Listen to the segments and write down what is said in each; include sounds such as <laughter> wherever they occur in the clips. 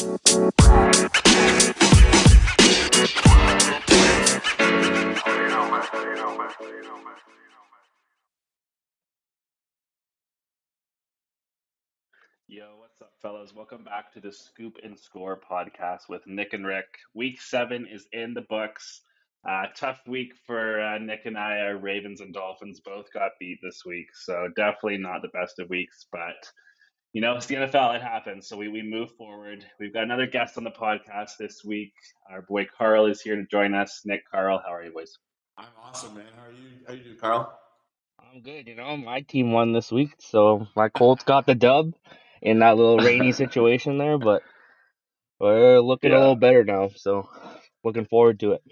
Yo, what's up, fellas? Welcome back to the Scoop and Score podcast with Nick and Rick. Week seven is in the books. Uh, tough week for uh, Nick and I. Our Ravens and Dolphins both got beat this week, so definitely not the best of weeks. But you know, it's the NFL; it happens. So we we move forward. We've got another guest on the podcast this week. Our boy Carl is here to join us. Nick, Carl, how are you, boys? I'm awesome, man. How are you? How you doing, Carl? I'm good. You know, my team won this week, so my Colts got the dub in that little rainy <laughs> situation there, but we're looking a little better now. So looking forward to it.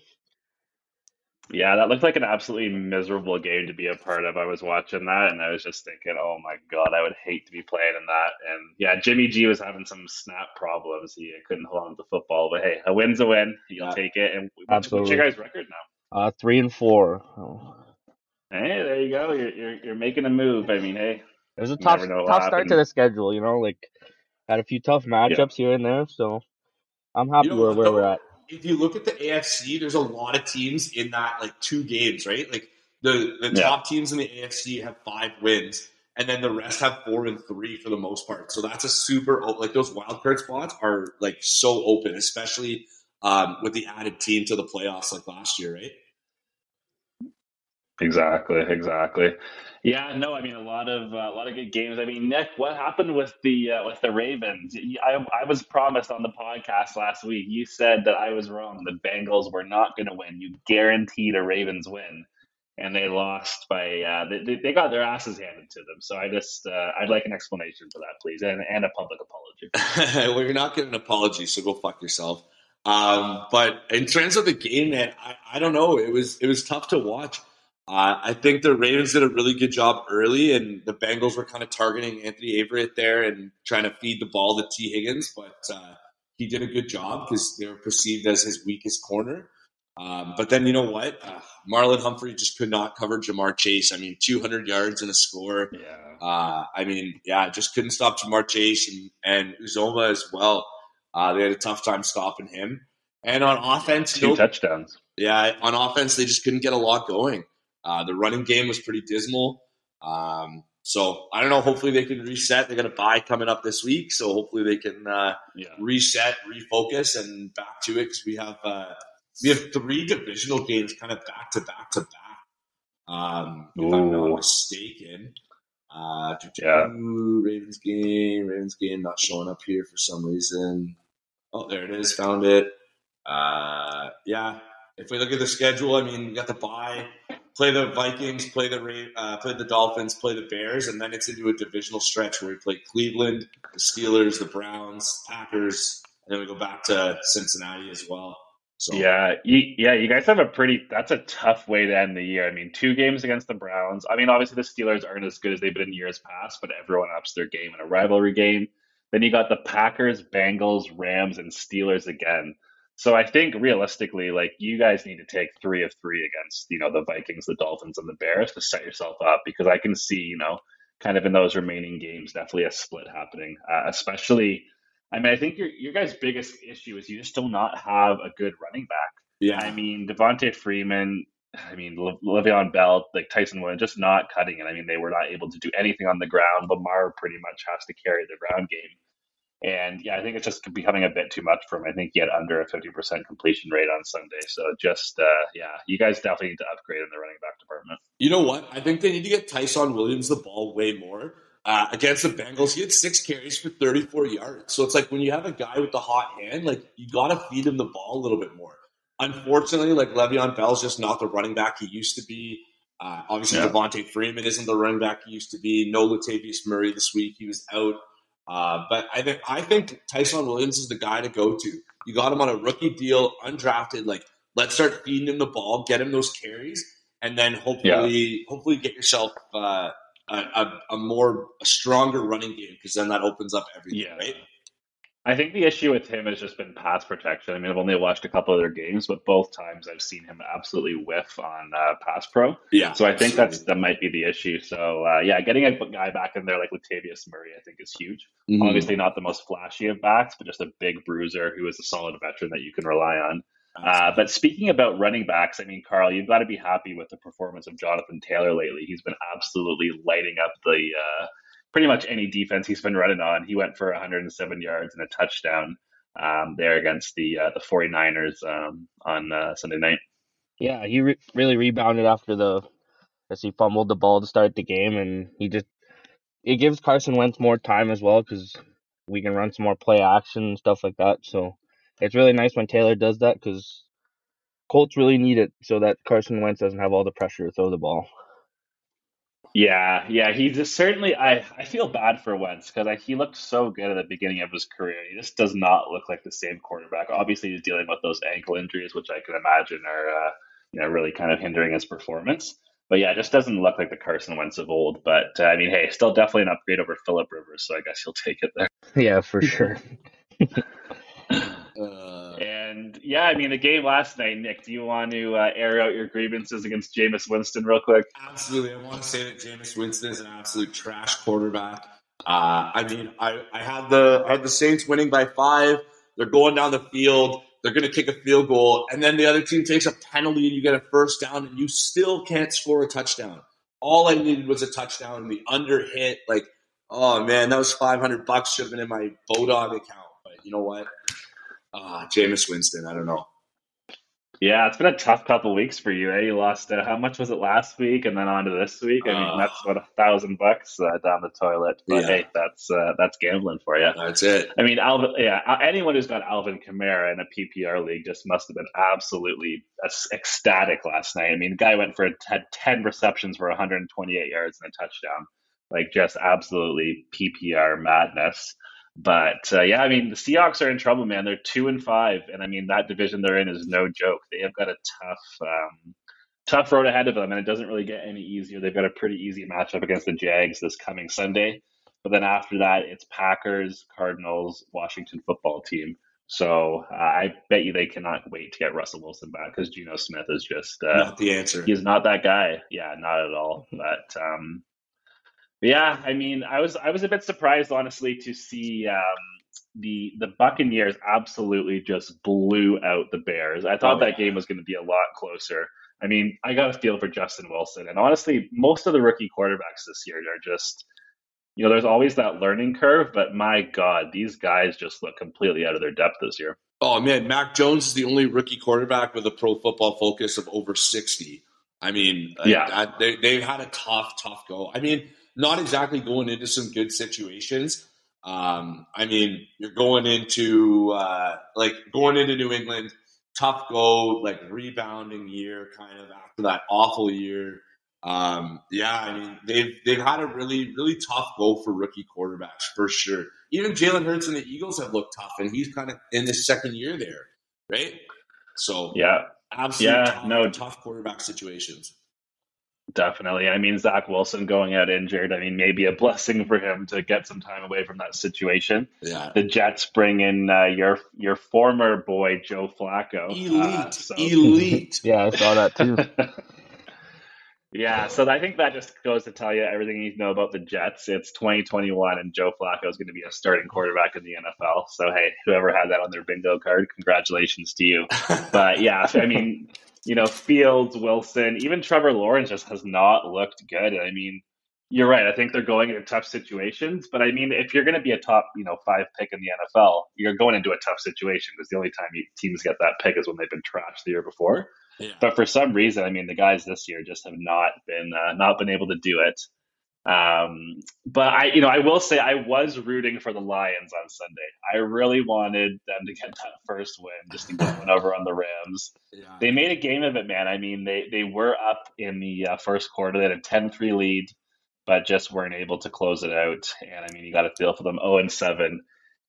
Yeah, that looked like an absolutely miserable game to be a part of. I was watching that and I was just thinking, oh my God, I would hate to be playing in that. And yeah, Jimmy G was having some snap problems. He couldn't hold on to the football, but hey, a win's a win. You'll Yeah. take it. And what's, what's your guys' record now? Uh, three and four. Oh. Hey, there you go. You're, you're, you're making a move. I mean, hey, It was a tough, never know what tough start to the schedule. You know, like had a few tough matchups here and there. So I'm happy You know where, where we're at. If you look at the AFC, there's a lot of teams in that like two games, right? Like the the Yeah. top teams in the AFC have five wins, and then the rest have four and three for the most part. So that's a super like those wild card spots are like so open, especially um, with the added team to the playoffs like last year, right? Exactly, exactly. Yeah, no, I mean a lot of uh, a lot of good games. I mean, Nick, what happened with the uh, with the Ravens? I, I was promised on the podcast last week. You said that I was wrong. The Bengals were not going to win. You guaranteed a Ravens win, and they lost by uh, they they- got their asses handed to them. So I just uh, I'd like an explanation for that, please, and and a public apology. <laughs> well, you're not getting an apology, so go fuck yourself. Um, but in terms of the game, man, I, I don't know. It was it was tough to watch. Uh, I think the Ravens did a really good job early, and the Bengals were kind of targeting Anthony Averett there and trying to feed the ball to Tee Higgins, but uh, he did a good job because they were perceived as his weakest corner. Um, but then you know what? Uh, Marlon Humphrey just could not cover Ja'Marr Chase. I mean, 200 yards and a score. Yeah, Uh, I mean, yeah, just couldn't stop Ja'Marr Chase and, and Uzomah as well. Uh, they had a tough time stopping him. And on offense, two no, touchdowns. yeah, on offense, they just couldn't get a lot going. Uh, the running game was pretty dismal. Um, so I don't know. Hopefully they can reset. They're going to bye coming up this week, so hopefully they can uh, Yeah, reset, refocus, and back to it because we have uh, we have three divisional games kind of back to back to back. Um, if I'm not mistaken. Uh, Yeah. Ravens game, Ravens game, not showing up here for some reason. Oh, there it is. Found it. Uh, yeah. If we look at the schedule, I mean, we got the bye, play the Vikings, play the uh, play the Dolphins, play the Bears, and then it's into a divisional stretch where we play Cleveland, the Steelers, the Browns, Packers, and then we go back to Cincinnati as well. So Yeah, you, yeah, you guys have a pretty. That's a tough way to end the year. I mean, two games against the Browns. I mean, obviously the Steelers aren't as good as they've been in years past, but everyone ups their game in a rivalry game. Then you got the Packers, Bengals, Rams, and Steelers again. So I think realistically, like you guys need to take three of three against you know the Vikings, the Dolphins, and the Bears to set yourself up because I can see you know kind of in those remaining games definitely a split happening, uh, especially. I mean, I think your your guys' biggest issue is you just do not have a good running back. yeah, I mean, Devonta Freeman, I mean, Le- Le'Veon Bell, like Ty'Son Williams, just not cutting it. I mean, they were not able to do anything on the ground. Lamar pretty much has to carry the ground game. And yeah, I think it's just becoming a bit too much for him. I think he had under a 50% completion rate on Sunday. So just, uh, yeah, you guys definitely need to upgrade in the running back department. You know what? I think they need to get Ty'Son Williams the ball way more. Uh, against the Bengals, he had six carries for 34 yards. So it's like when you have a guy with the hot hand, like you got to feed him the ball a little bit more. Unfortunately, like Le'Veon Bell's just not the running back he used to be. Uh, obviously, Yeah. Devonta Freeman isn't the running back he used to be. No Latavius Murray this week; he was out. Uh, but I think I think Ty'Son Williams is the guy to go to. You got him on a rookie deal, undrafted. Like, let's start feeding him the ball, get him those carries, and then hopefully, hopefully, get yourself uh, a, a, a more a stronger running game because then that opens up everything, Yeah. right? I think the issue with him has just been pass protection. I mean, I've only watched a couple of their games, but both times I've seen him absolutely whiff on uh, pass pro. Yeah. So I think that's that might be the issue. So uh, yeah, getting a guy back in there like Latavius Murray, I think is huge. Mhm. Obviously, not the most flashy of backs, but just a big bruiser who is a solid veteran that you can rely on. Uh, but speaking about running backs, I mean, Carl, you've got to be happy with the performance of Jonathan Taylor lately. He's been absolutely lighting up the uh, pretty much any defense he's been running on. He went for 107 yards and a touchdown um, there against the uh, the 49ers um, on uh, Sunday night. Yeah, he re- really rebounded after the as he fumbled the ball to start the game, and he just it gives Carson Wentz more time as well because we can run some more play action and stuff like that. So it's really nice when Taylor does that because Colts really need it so that Carson Wentz doesn't have all the pressure to throw the ball. Yeah, yeah, he just certainly. I I feel bad for Wentz because he looked so good at the beginning of his career. He just does not look like the same quarterback. Obviously, he's dealing with those ankle injuries, which I can imagine are uh, you know really kind of hindering his performance. But yeah, it just doesn't look like the Carson Wentz of old. But uh, I mean, hey, still definitely an upgrade over Philip Rivers, so I guess he'll take it there. <laughs> Yeah, for sure. <laughs> Uh, And yeah, I mean, the game last night, Nick. Do you want to uh, air out your grievances against Jameis Winston real quick? Absolutely. I want to say that Jameis Winston is an absolute trash quarterback. Uh, I mean, I, I had the I had the Saints winning by five. They're going down the field. They're going to kick a field goal, and then the other team takes a penalty, and you get a first down, and you still can't score a touchdown. All I needed was a touchdown, and the under hit. Like, oh man, that was five hundred bucks should have been in my Bodog account. But you know what? Uh, Jameis Winston. I don't know. Yeah, it's been a tough couple weeks for you. Eh? You lost uh, how much was it last week, and then on to this week. I mean, Uh, that's what a thousand bucks uh, down the toilet. But Yeah. hey, that's uh, that's gambling for you. That's it. I mean, Alvin. Yeah, anyone who's got Alvin Kamara in a PPR league just must have been absolutely ecstatic last night. I mean, the guy went for had ten receptions for 128 yards and a touchdown. Like just absolutely PPR madness. But uh, yeah, I mean, the Seahawks are in trouble, man. They're two and five, and I mean that division they're in is no joke. They have got a tough, um, tough road ahead of them, and it doesn't really get any easier. They've got a pretty easy matchup against the Jags this coming Sunday. But then after that, it's Packers, Cardinals, Washington football team. So uh, I bet you they cannot wait to get Russell Wilson back because Geno Smith is just uh, Not the answer. he's not that guy. Yeah, not at all. But um, yeah, I mean, I was I was a bit surprised, honestly, to see um, the the Buccaneers absolutely just blew out the Bears. I thought Oh, that yeah. game was going to be a lot closer. I mean, I got a feel for Justin Wilson, and honestly, most of the rookie quarterbacks this year are just. You know, there's always that learning curve, but my God, these guys just look completely out of their depth this year. Oh man, Mac Jones is the only rookie quarterback with a pro football focus of over sixty. I mean, Yeah. that- they they've had a tough, tough go. I mean, not exactly going into some good situations. Um, I mean, you're going into uh, like going into New England, tough go, like rebounding year, kind of after that awful year. Um, yeah, I mean, they've they've had a really really tough go for rookie quarterbacks for sure. Even Jalen Hurts and the Eagles have looked tough, and he's kind of in his second year there, right? So Yeah, absolutely Yeah, tough, no. tough quarterback situations. Definitely. I mean, Zach Wilson going out injured, I mean, maybe a blessing for him to get some time away from that situation. Yeah, The Jets bring in uh, your your former boy, Joe Flacco. elite, Uh, so- elite. <laughs> yeah, I saw that too. <laughs> yeah, so I think that just goes to tell you everything you need to know about the Jets. It's 2021, and Joe Flacco is going to be a starting quarterback in the NFL. So, hey, whoever had that on their bingo card, congratulations to you. <laughs> But yeah, I mean, you know, Fields, Wilson, even Trevor Lawrence just has not looked good. I mean, you're right. I think they're going into tough situations, but I mean, if you're going to be a top, you know, five pick in the NFL, you're going into a tough situation because the only time teams get that pick is when they've been trashed the year before. Yeah. But for some reason, I mean, the guys this year just have not been uh, not been able to do it. Um, but I, you know, I will say I was rooting for the Lions on Sunday. I really wanted them to get that first win, just to get one over on the Rams. yeah. They made a game of it, man. I mean, they they were up in the uh, first quarter. They had a 10-3 lead, but just weren't able to close it out. And I mean, you got to feel for them 0 and 7.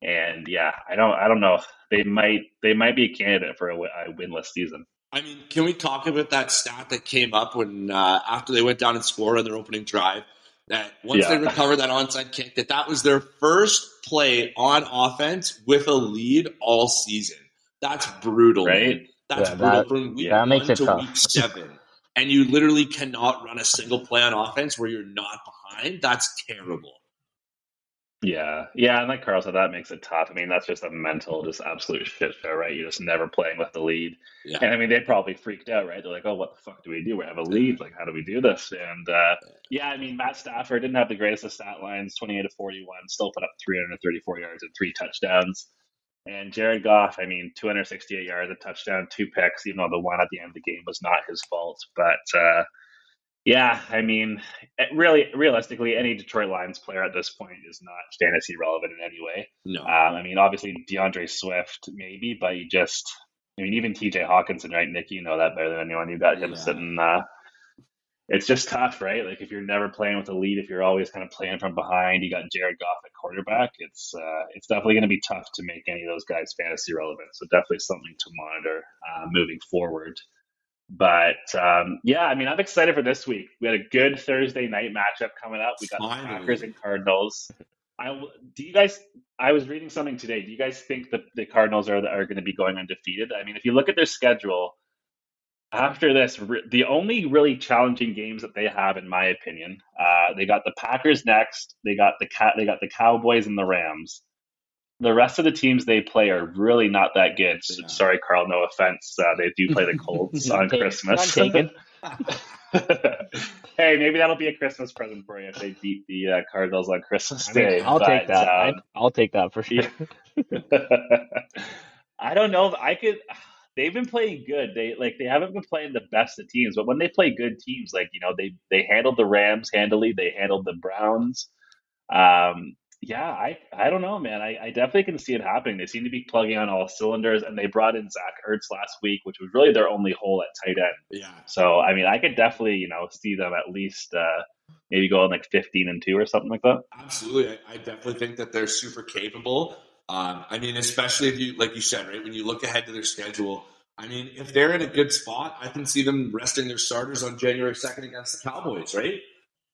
And yeah, I don't I don't know. They might they might be a candidate for a, a winless season. I mean, can we talk about that stat that came up when uh, after they went down and scored on their opening drive? that once Yeah. they recovered that onside kick, that that was their first play on offense with a lead all season. That's brutal, Right? man. That's Yeah, brutal that- from week that one makes it to tough. week seven. And you literally cannot run a single play on offense where you're not behind. That's terrible. Yeah, yeah, and like Carl said, that makes it tough. I mean, that's just a mental, just absolute shit show, right? You're just never playing with the lead, Yeah. and I mean, they probably freaked out, right? They're like, "Oh, what the fuck do we do? We have a lead. Like, how do we do this?" And uh, yeah, I mean, Matt Stafford didn't have the greatest of stat lines, 28 to 41, still put up 334 yards and three touchdowns. And Jared Goff, I mean, 268 yards, a touchdown, two picks, even though the one at the end of the game was not his fault. But uh, yeah, I mean, really, realistically, any Detroit Lions player at this point is not fantasy relevant in any way. No. Um, I mean, obviously D'Andre Swift, maybe, but you just, I mean, even TJ Hockenson, right, Nick? You know that better than anyone. You got him Yeah. sitting. Uh, it's just tough, right? Like if you're never playing with a lead, if you're always kind of playing from behind, you got Jared Goff at quarterback. It's uh, it's definitely going to be tough to make any of those guys fantasy relevant. So definitely something to monitor uh, moving forward. But um, yeah, I mean, I'm excited for this week. We had a good Thursday night matchup coming up. We got the Packers and Cardinals. I do you guys? I was reading something today. Do you guys think that the Cardinals are are going to be going undefeated? I mean, if you look at their schedule after this, re- the only really challenging games that they have, in my opinion, uh, they got the Packers next. They got the cat. They got the Cowboys and the Rams. The rest of the teams they play are really not that good. S- Yeah. Sorry, Carl. No offense. Uh, they do play the Colts <laughs> on Christmas. <laughs> hey, maybe that'll be a Christmas present for you if they beat the uh, Cardinals on Christmas I mean, Day. I'll take that. um, I, I'll take that for sure. <laughs> I don't know. if I could. <sighs> They've been playing good. They like they haven't been playing the best of teams, but when they play good teams, like you know they they handled the Rams handily. They handled the Browns. Um, yeah, I I don't know, man. I, I definitely can see it happening. They seem to be plugging on all cylinders, and they brought in Zach Ertz last week, which was really their only hole at tight end. Yeah. So I mean, I could definitely you know see them at least uh, maybe going like fifteen and two or something like that. Absolutely. I, I definitely think that they're super capable. Um, I mean, especially if you, like you said, right, when you look ahead to their schedule, I mean, if they're in a good spot, I can see them resting their starters on January 2nd against the Cowboys, right?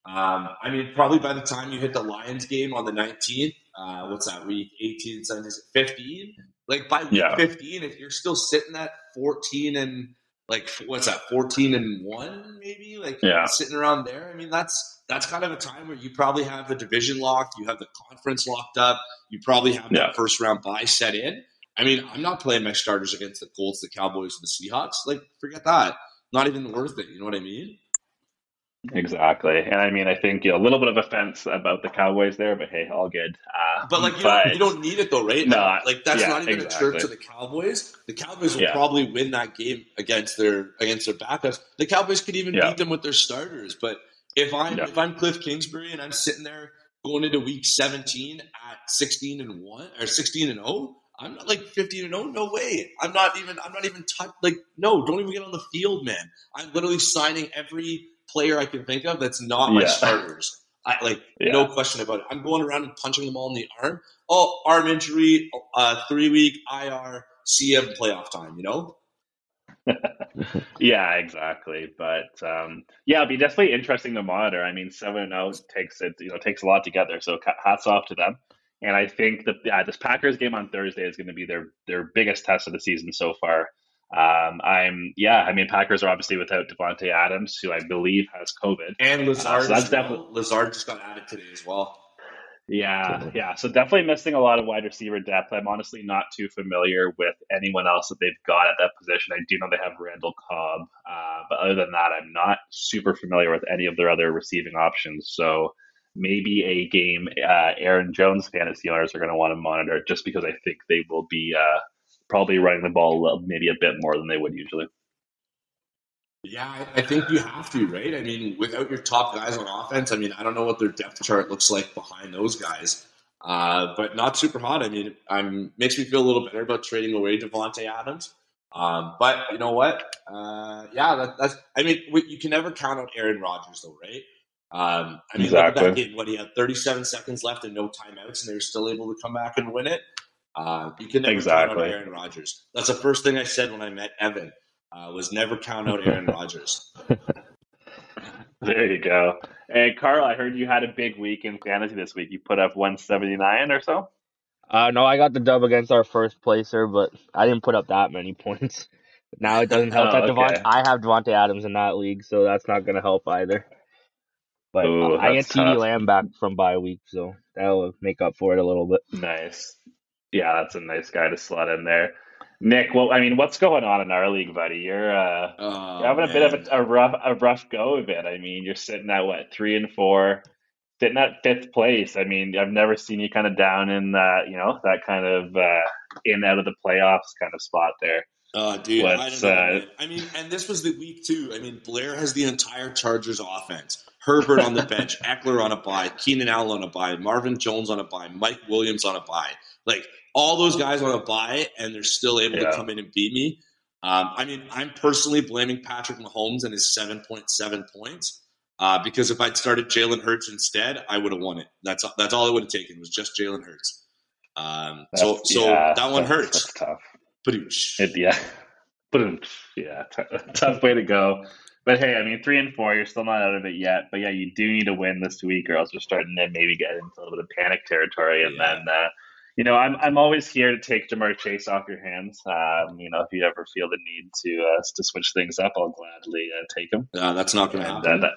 Um, I mean, probably by the time you hit the Lions game on the 19th, uh, what's that, week 18, 17, 15? Like by week Yeah. 15, if you're still sitting at 14 and like, what's that, 14 and 1, maybe? Like, Yeah. sitting around there. I mean, that's that's kind of a time where you probably have the division locked, you have the conference locked up, you probably have Yeah. that first round bye set in. I mean, I'm not playing my starters against the Colts, the Cowboys, the Seahawks. Like, forget that. Not even worth it. You know what I mean? Exactly, and I mean, I think you know, a little bit of offense about the Cowboys there, but hey, all good. Uh, But like, you, don't, you don't need it though, right? No, Like, like, that's yeah, not even exactly. a chirp to the Cowboys. The Cowboys will Yeah. probably win that game against their against their backups. The Cowboys could even Yeah. beat them with their starters. But if I'm if I'm Cliff Kingsbury and I'm sitting there going into week 17 at 16 and one or 16 and 0. I'm not like 15 and 0. No way. I'm not even. I'm not even touch. Like no. Don't even get on the field, man. I'm literally signing every player I can think of that's not my Yeah. starters. I like Yeah. no question about it. I'm going around and punching them all in the arm. Oh, arm injury, uh, three week IR, CM playoff time. You know. <laughs> Yeah, exactly. But um, yeah, it'll be definitely interesting to monitor. I mean, seven and zero takes it, you know, takes a lot together. So hats off to them. And I think that yeah, this Packers game on Thursday is going to be their their biggest test of the season so far. Um, I'm yeah, I mean, Packers are obviously without Davante Adams, who I believe has COVID. And Lazard, Uh, so that's definitely- Lazard just got added today as well. Yeah, yeah. So definitely missing a lot of wide receiver depth. I'm honestly not too familiar with anyone else that they've got at that position. I do know they have Randall Cobb, uh, but other than that, I'm not super familiar with any of their other receiving options. So maybe a game uh, Aaron Jones fantasy owners are going to want to monitor just because I think they will be uh, probably running the ball a little- maybe a bit more than they would usually. Yeah, I, think you have to, right? I mean, without your top guys on offense, I mean, I don't know what their depth chart looks like behind those guys, uh, but not super hot. I mean, I'm makes me feel a little better about trading away Davante Adams. Um, but you know what? Uh, yeah, that, that's. I mean, we- you can never count out Aaron Rodgers, though, right? Um, I mean, look at that game. What he had 37 seconds left and no timeouts, and they were still able to come back and win it. Uh, you can never count Exactly. out Aaron Rodgers. That's the first thing I said when I met Evan. Uh, was never count out Aaron <laughs> Rodgers. There you go. And Carl, I heard you had a big week in fantasy this week. You put up 179 or so. Uh, no, I got the dub against our first placer, but I didn't put up that many <laughs> points. Now it doesn't help Oh, that okay. Davante. I have Davante Adams in that league, so that's not gonna help either. But Ooh, uh, I get that's CeeDee. Lamb back from bye week, so that'll make up for it a little bit. Nice. Yeah, that's a nice guy to slot in there. Nick, well, I mean, what's going on in our league, buddy? You're uh, Oh, you're having a bit of a, a rough a rough go of it. I mean, you're sitting at what three and four, sitting at fifth place. I mean, I've never seen you kind of down in that, you know, that kind of uh, in out of the playoffs kind of spot there. Oh, dude, I don't know. uh. I mean, and this was the week too. I mean, Blair has the entire Chargers offense. Herbert on the bench, <laughs> Ekeler on a bye, Keenan Allen on a bye, Marvin Jones on a bye, Mike Williams on a bye. Like all those guys on a bye, and they're still able Yeah. to come in and beat me. Um, I mean, I'm personally blaming Patrick Mahomes and his 7.7 points uh, because if I'd started Jalen Hurts instead, I would have won it. That's that's all it would have taken was just Jalen Hurts. Um, so That's- so yeah, that one hurts. That's tough. It, yeah, but yeah, t- tough way to go. But hey, I mean, three and four, you're still not out of it yet. But yeah, you do need to win this week, or else you're starting to maybe get into a little bit of panic territory. And Yeah. then, uh, you know, I'm I'm always here to take Ja'Marr Chase off your hands. Um, you know, if you ever feel the need to uh, to switch things up, I'll gladly uh, take him. Uh, that's not going to happen. that,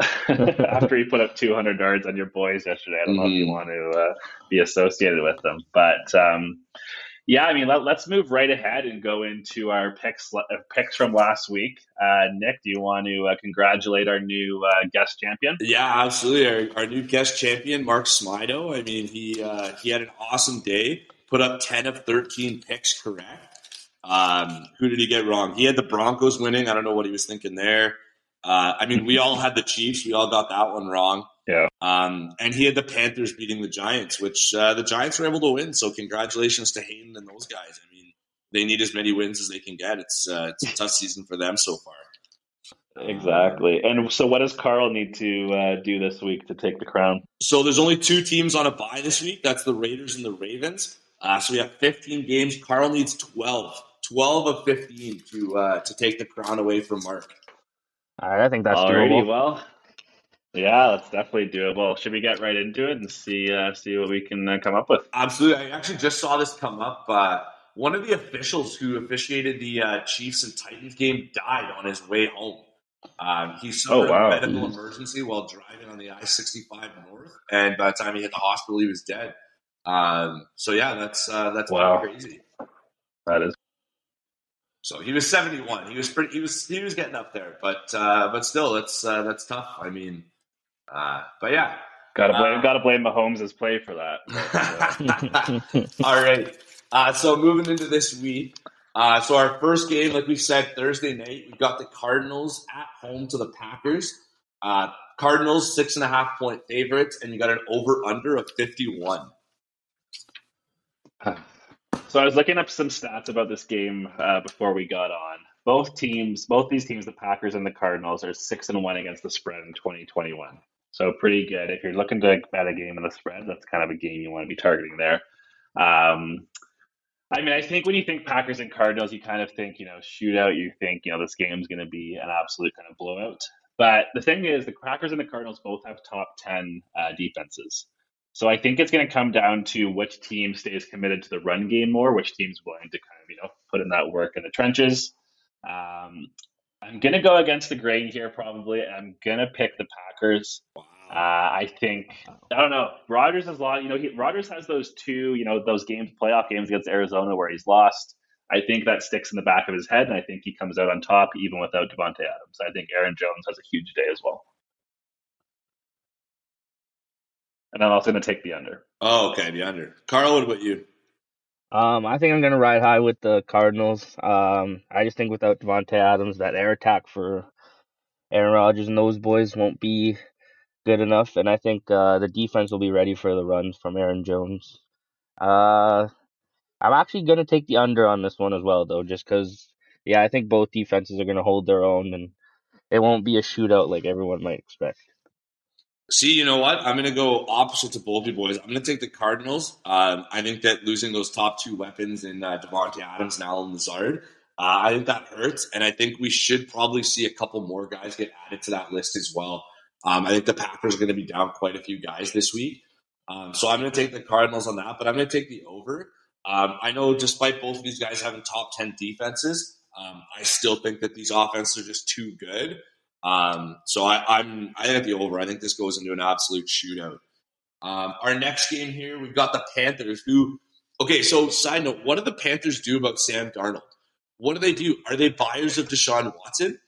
<laughs> after he put up 200 yards on your boys yesterday, I don't know if you Mhm. want to uh, be associated with them, but um, yeah, I mean, let, us move right ahead and go into our picks uh, picks from last week. Uh, Nick, do you want to uh, congratulate our new uh, guest champion? Yeah, absolutely. Our, our new guest champion, Mark Smido. I mean, he uh, he had an awesome day. Put up ten of thirteen picks correct. Um, who did he get wrong? He had the Broncos winning. I don't know what he was thinking there. Uh, I mean, we all had the Chiefs. We all got that one wrong. Yeah. Um, and he had the Panthers beating the Giants, which uh, the Giants were able to win. So congratulations to Hayden and those guys. I mean, they need as many wins as they can get. It's uh, it's a tough season for them so far. Exactly. And so, what does Carl need to uh, do this week to take the crown? So there's only two teams on a bye this week. That's the Raiders and the Ravens. Uh, so we have 15 games. Carl needs 12, 12 of 15 to uh, to take the crown away from Mark. All right, I think that's Alrighty, doable. well, yeah, that's definitely doable. Should we get right into it and see uh, see what we can uh, come up with? Absolutely. I actually just saw this come up. Uh, one of the officials who officiated the uh, Chiefs and Titans game died on his way home. Um, he suffered Oh, wow. a medical emergency while driving on the I-65 North, and by the time he hit the hospital, he was dead. Um, so yeah, that's uh, that's Wow. crazy. That is So he was 71. He was pretty. He was he was getting up there, but uh, but still, that's uh, that's tough. I mean, uh, but yeah. gotta blame Uh, gotta blame Mahomes' play for that. <laughs> All right. Uh, so moving into this week. Uh, so our first game, like we said, Thursday night, we got the Cardinals at home to the Packers. Uh, Cardinals six and a half point favorites, and you got an over under of 51. So I was looking up some stats about this game uh, before we got on. Both teams, both these teams, the Packers and the Cardinals, are six and one against the spread in 2021. So pretty good. If you're looking to bet a game in the spread, that's kind of a game you want to be targeting there. Um, I mean, I think when you think Packers and Cardinals, you kind of think, you know, shootout. You think, you know, this game's going to be an absolute kind of blowout. But the thing is, the Packers and the Cardinals both have top 10 uh, defenses. So I think it's going to come down to which team stays committed to the run game more, which team's willing to kind of, you know, put in that work in the trenches. Um, I'm going to go against the grain here, probably. I'm going to pick the Packers. Wow. Uh, I think I don't know. Rodgers has lost. You know, he, Rodgers has those two. You know, those games, playoff games against Arizona, where he's lost. I think that sticks in the back of his head, and I think he comes out on top even without Davante Adams. I think Aaron Jones has a huge day as well. And I'm also going to take the under. Oh, okay, the under. Carl, what about you? Um, I think I'm gonna ride high with the Cardinals. Um, I just think without Davante Adams, that air attack for Aaron Rodgers and those boys won't be good enough, and I think uh, the defense will be ready for the runs from Aaron Jones. Uh, I'm actually gonna take the under on this one as well, though, just because, yeah, I think both defenses are gonna hold their own, and it won't be a shootout like everyone might expect. See, you know what? I'm going to go opposite to both you boys. I'm going to take the Cardinals. Um, I think that losing those top two weapons in uh, Davante Adams and Allen Lazard Uh, I think that hurts, and I think we should probably see a couple more guys get added to that list as well. Um, I think the Packers are going to be down quite a few guys this week, um, so I'm going to take the Cardinals on that, but I'm going to take the over. Um, I know, despite both of these guys having top ten defenses, um, I still think that these offenses are just too good. Um, so I, I'm I think the over. I think this goes into an absolute shootout. Um, our next game here, we've got the Panthers. Who, okay, so side note, what do the Panthers do about Sam Darnold? What do they do? Are they buyers of Deshaun Watson?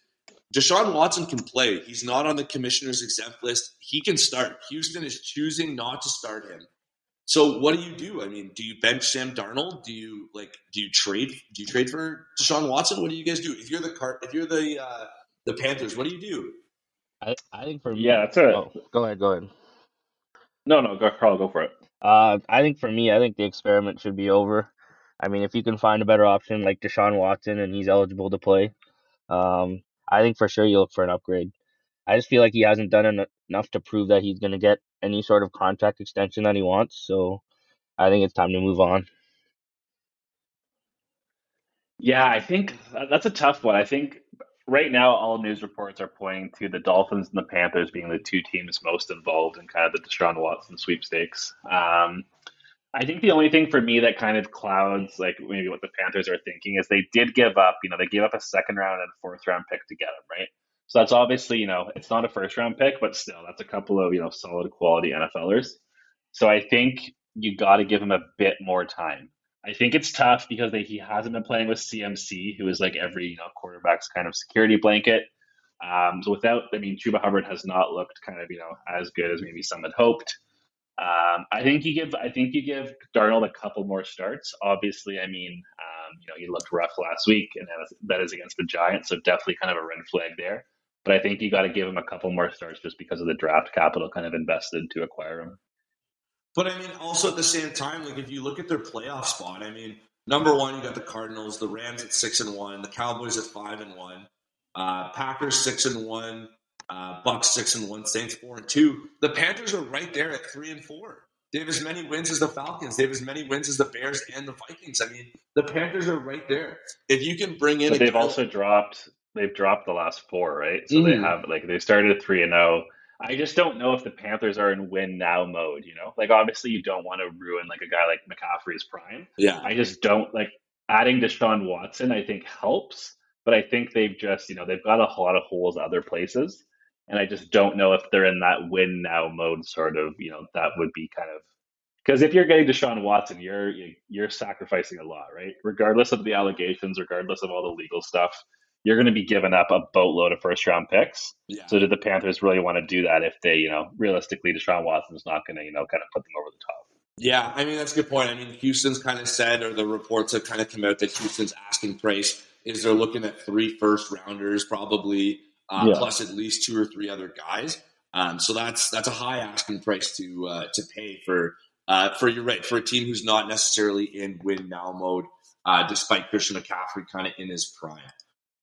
Deshaun Watson can play. He's not on the commissioner's exempt list. He can start. Houston is choosing not to start him. So what do you do? I mean, do you bench Sam Darnold? Do you like? Do you trade? Do you trade for Deshaun Watson? What do you guys do? If you're the car, if you're the uh, the Panthers, what do you do? I, I think for me, Yeah, that's a oh, go ahead, go ahead. no, no. Go, Carl, go for it. Uh, I think for me, I think the experiment should be over. I mean, if you can find a better option like Deshaun Watson and he's eligible to play, um, I think for sure you look for an upgrade. I just feel like he hasn't done en- enough to prove that he's going to get any sort of contract extension that he wants. So I think it's time to move on. Yeah, I think that's a tough one. I think right now all news reports are pointing to the Dolphins and the Panthers being the two teams most involved in kind of the Deshaun Watson sweepstakes. Um, I think the only thing for me that kind of clouds like maybe what the Panthers are thinking is they did give up, you know, they gave up a second round and a fourth round pick to get him, right? So that's obviously, you know, it's not a first round pick, but still, that's a couple of, you know, solid quality NFLers. So I think you got to give him a bit more time. I think it's tough because they, he hasn't been playing with CMC, who is like every, you know, quarterback's kind of security blanket. Um, so without, I mean, Chuba Hubbard has not looked kind of, you know, as good as maybe some had hoped. Um, I think you give, I think you give Darnold a couple more starts. Obviously, I mean, um, you know, he looked rough last week, and that is, that is against the Giants, so definitely kind of a red flag there. But I think you got to give him a couple more starts just because of the draft capital kind of invested to acquire him. But I mean, also at the same time, like if you look at their playoff spot, I mean, number one, you got the Cardinals, the Rams at six and one, the Cowboys at five and one, uh, Packers six and one, uh, Bucks six and one, Saints four and two. The Panthers are right there at three and four. They have as many wins as the Falcons. They have as many wins as the Bears and the Vikings. I mean, the Panthers are right there. If you can bring in, but they've also dropped they've dropped the last four, right? So mm. they have like they started three and zero. I just don't know if the Panthers are in win now mode. You know, like obviously you don't want to ruin like a guy like McCaffrey's prime. Yeah, I just don't like adding Deshaun Watson. I think helps, but I think they've just you know they've got a lot of holes other places, and I just don't know if they're in that win now mode. Sort of, you know, that would be kind of because if you're getting Deshaun Watson, you're you're sacrificing a lot, right? Regardless of the allegations, regardless of all the legal stuff you're going to be giving up a boatload of first round picks. Yeah. So, do the Panthers really want to do that if they, you know, realistically, Deshaun Watson's not going to, you know, kind of put them over the top? Yeah, I mean, that's a good point. I mean, Houston's kind of said, or the reports have kind of come out that Houston's asking price is they're looking at three first rounders, probably, uh, yeah. plus at least two or three other guys. Um, so that's that's a high asking price to uh, to pay for uh, for you're right for a team who's not necessarily in win now mode, uh, despite Christian McCaffrey kind of in his prime.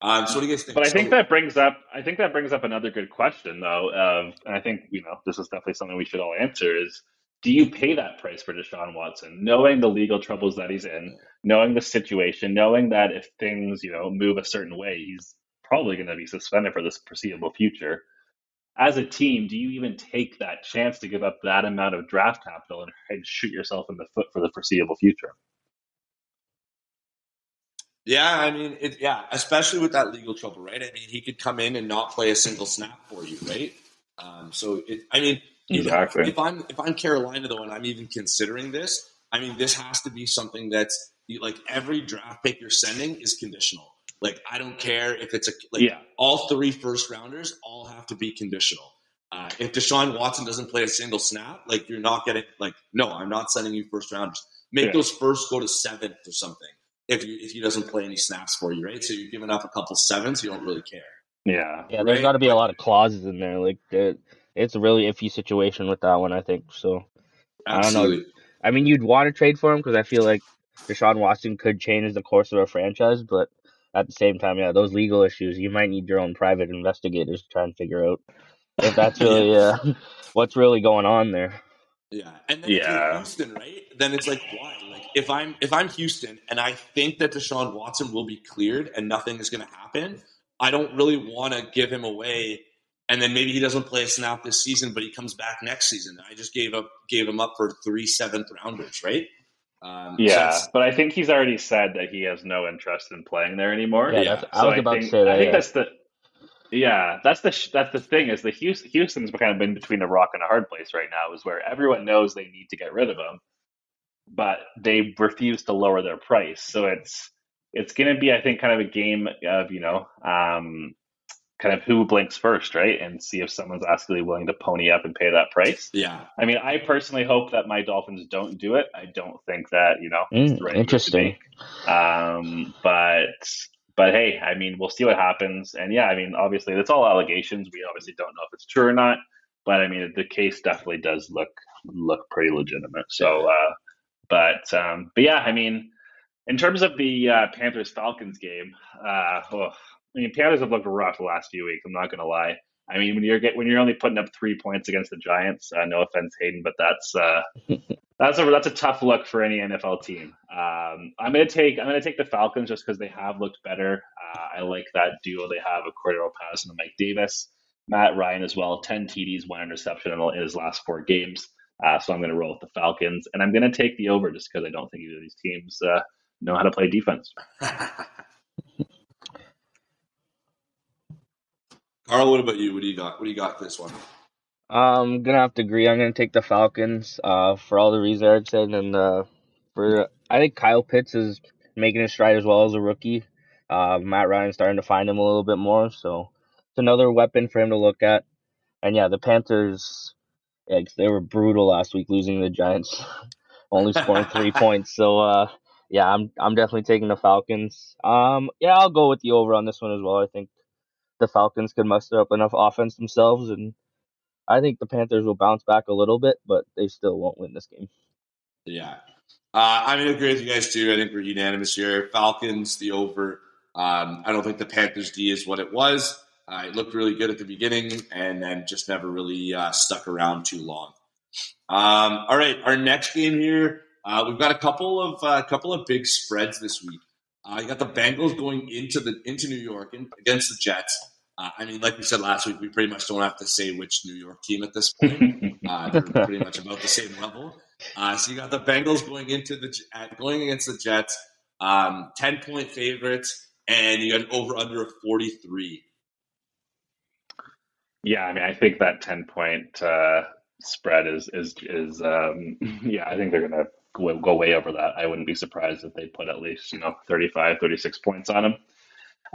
Um, so what do you guys think? But I think that brings up I think that brings up another good question though. Of and I think you know this is definitely something we should all answer is do you pay that price for Deshaun Watson, knowing the legal troubles that he's in, knowing the situation, knowing that if things you know move a certain way, he's probably going to be suspended for this foreseeable future. As a team, do you even take that chance to give up that amount of draft capital and, and shoot yourself in the foot for the foreseeable future? Yeah, I mean, it, yeah, especially with that legal trouble, right? I mean, he could come in and not play a single snap for you, right? Um, so, it, I mean, exactly. If, I'm if I'm Carolina though, and I'm even considering this, I mean, this has to be something that's like every draft pick you're sending is conditional. Like, I don't care if it's a like yeah. all three first rounders all have to be conditional. Uh, if Deshaun Watson doesn't play a single snap, like you're not getting like, no, I'm not sending you first rounders. Make yeah. those first go to seventh or something if you, if he doesn't play any snaps for you, right? So you're giving up a couple sevens, you don't really care. Yeah, yeah. There's got to be a lot of clauses in there. Like it's a really iffy situation with that one. I think so. Absolutely. I don't know. I mean, you'd want to trade for him because I feel like Deshaun Watson could change the course of a franchise, but at the same time, yeah, those legal issues, you might need your own private investigators to try and figure out if that's <laughs> really uh, <laughs> what's really going on there. Yeah, and then yeah. Houston, right? Then it's like why? Like if I'm if I'm Houston and I think that Deshaun Watson will be cleared and nothing is going to happen, I don't really want to give him away. And then maybe he doesn't play a snap this season, but he comes back next season. I just gave up gave him up for three seventh rounders, right? Um, yeah, so but I think he's already said that he has no interest in playing there anymore. Yeah, yeah. I was so about think, to say that. I think yeah. that's the yeah, that's the that's the thing is the Houston, Houston's kind of been between a rock and a hard place right now. Is where everyone knows they need to get rid of him, but they refuse to lower their price. So it's it's going to be, I think, kind of a game of you know, um, kind of who blinks first, right, and see if someone's actually willing to pony up and pay that price. Yeah, I mean, I personally hope that my Dolphins don't do it. I don't think that you know, mm, right interesting. Um, but but hey, I mean, we'll see what happens. And yeah, I mean, obviously, it's all allegations. We obviously don't know if it's true or not. But I mean, the case definitely does look look pretty legitimate. So, uh, but um, but yeah, I mean, in terms of the uh, Panthers Falcons game, uh, oh, I mean, Panthers have looked rough the last few weeks. I'm not going to lie. I mean, when you're get, when you're only putting up three points against the Giants, uh, no offense, Hayden, but that's uh, <laughs> that's a that's a tough look for any NFL team. Um, I'm gonna take I'm gonna take the Falcons just because they have looked better. Uh, I like that duo they have: a Cordarrelle Patterson and Mike Davis, Matt Ryan as well. Ten TDs, one interception in his last four games. Uh, so I'm gonna roll with the Falcons, and I'm gonna take the over just because I don't think either of these teams uh, know how to play defense. <laughs> Carl, what about you? What do you got? What do you got this one? I'm gonna have to agree. I'm gonna take the Falcons uh, for all the reasons Eric said, and uh, for I think Kyle Pitts is making his stride as well as a rookie. Uh, Matt Ryan starting to find him a little bit more, so it's another weapon for him to look at. And yeah, the Panthers, yeah, they were brutal last week, losing the Giants, <laughs> only scoring three <laughs> points. So uh, yeah, I'm I'm definitely taking the Falcons. Um, yeah, I'll go with the over on this one as well. I think the Falcons could muster up enough offense themselves, and I think the Panthers will bounce back a little bit, but they still won't win this game. Yeah. Uh, I'm going to agree with you guys too. I think we're unanimous here. Falcons, the over. Um, I don't think the Panthers D is what it was. Uh, it looked really good at the beginning and then just never really uh, stuck around too long. Um, all right, our next game here, uh, we've got a couple of a uh, couple of big spreads this week. Uh, you got the Bengals going into the into New York against the Jets. Uh, I mean, like we said last week, we pretty much don't have to say which New York team at this point. <laughs> Uh, they're pretty much about the same level. Uh, so you got the Bengals going into the going against the Jets, um, ten point favorites, and you got an over under of forty three. Yeah, I mean, I think that ten point uh, spread is is is um, <laughs> yeah. I think they're gonna go, go way over that. I wouldn't be surprised if they put at least you know 35, 36 points on them.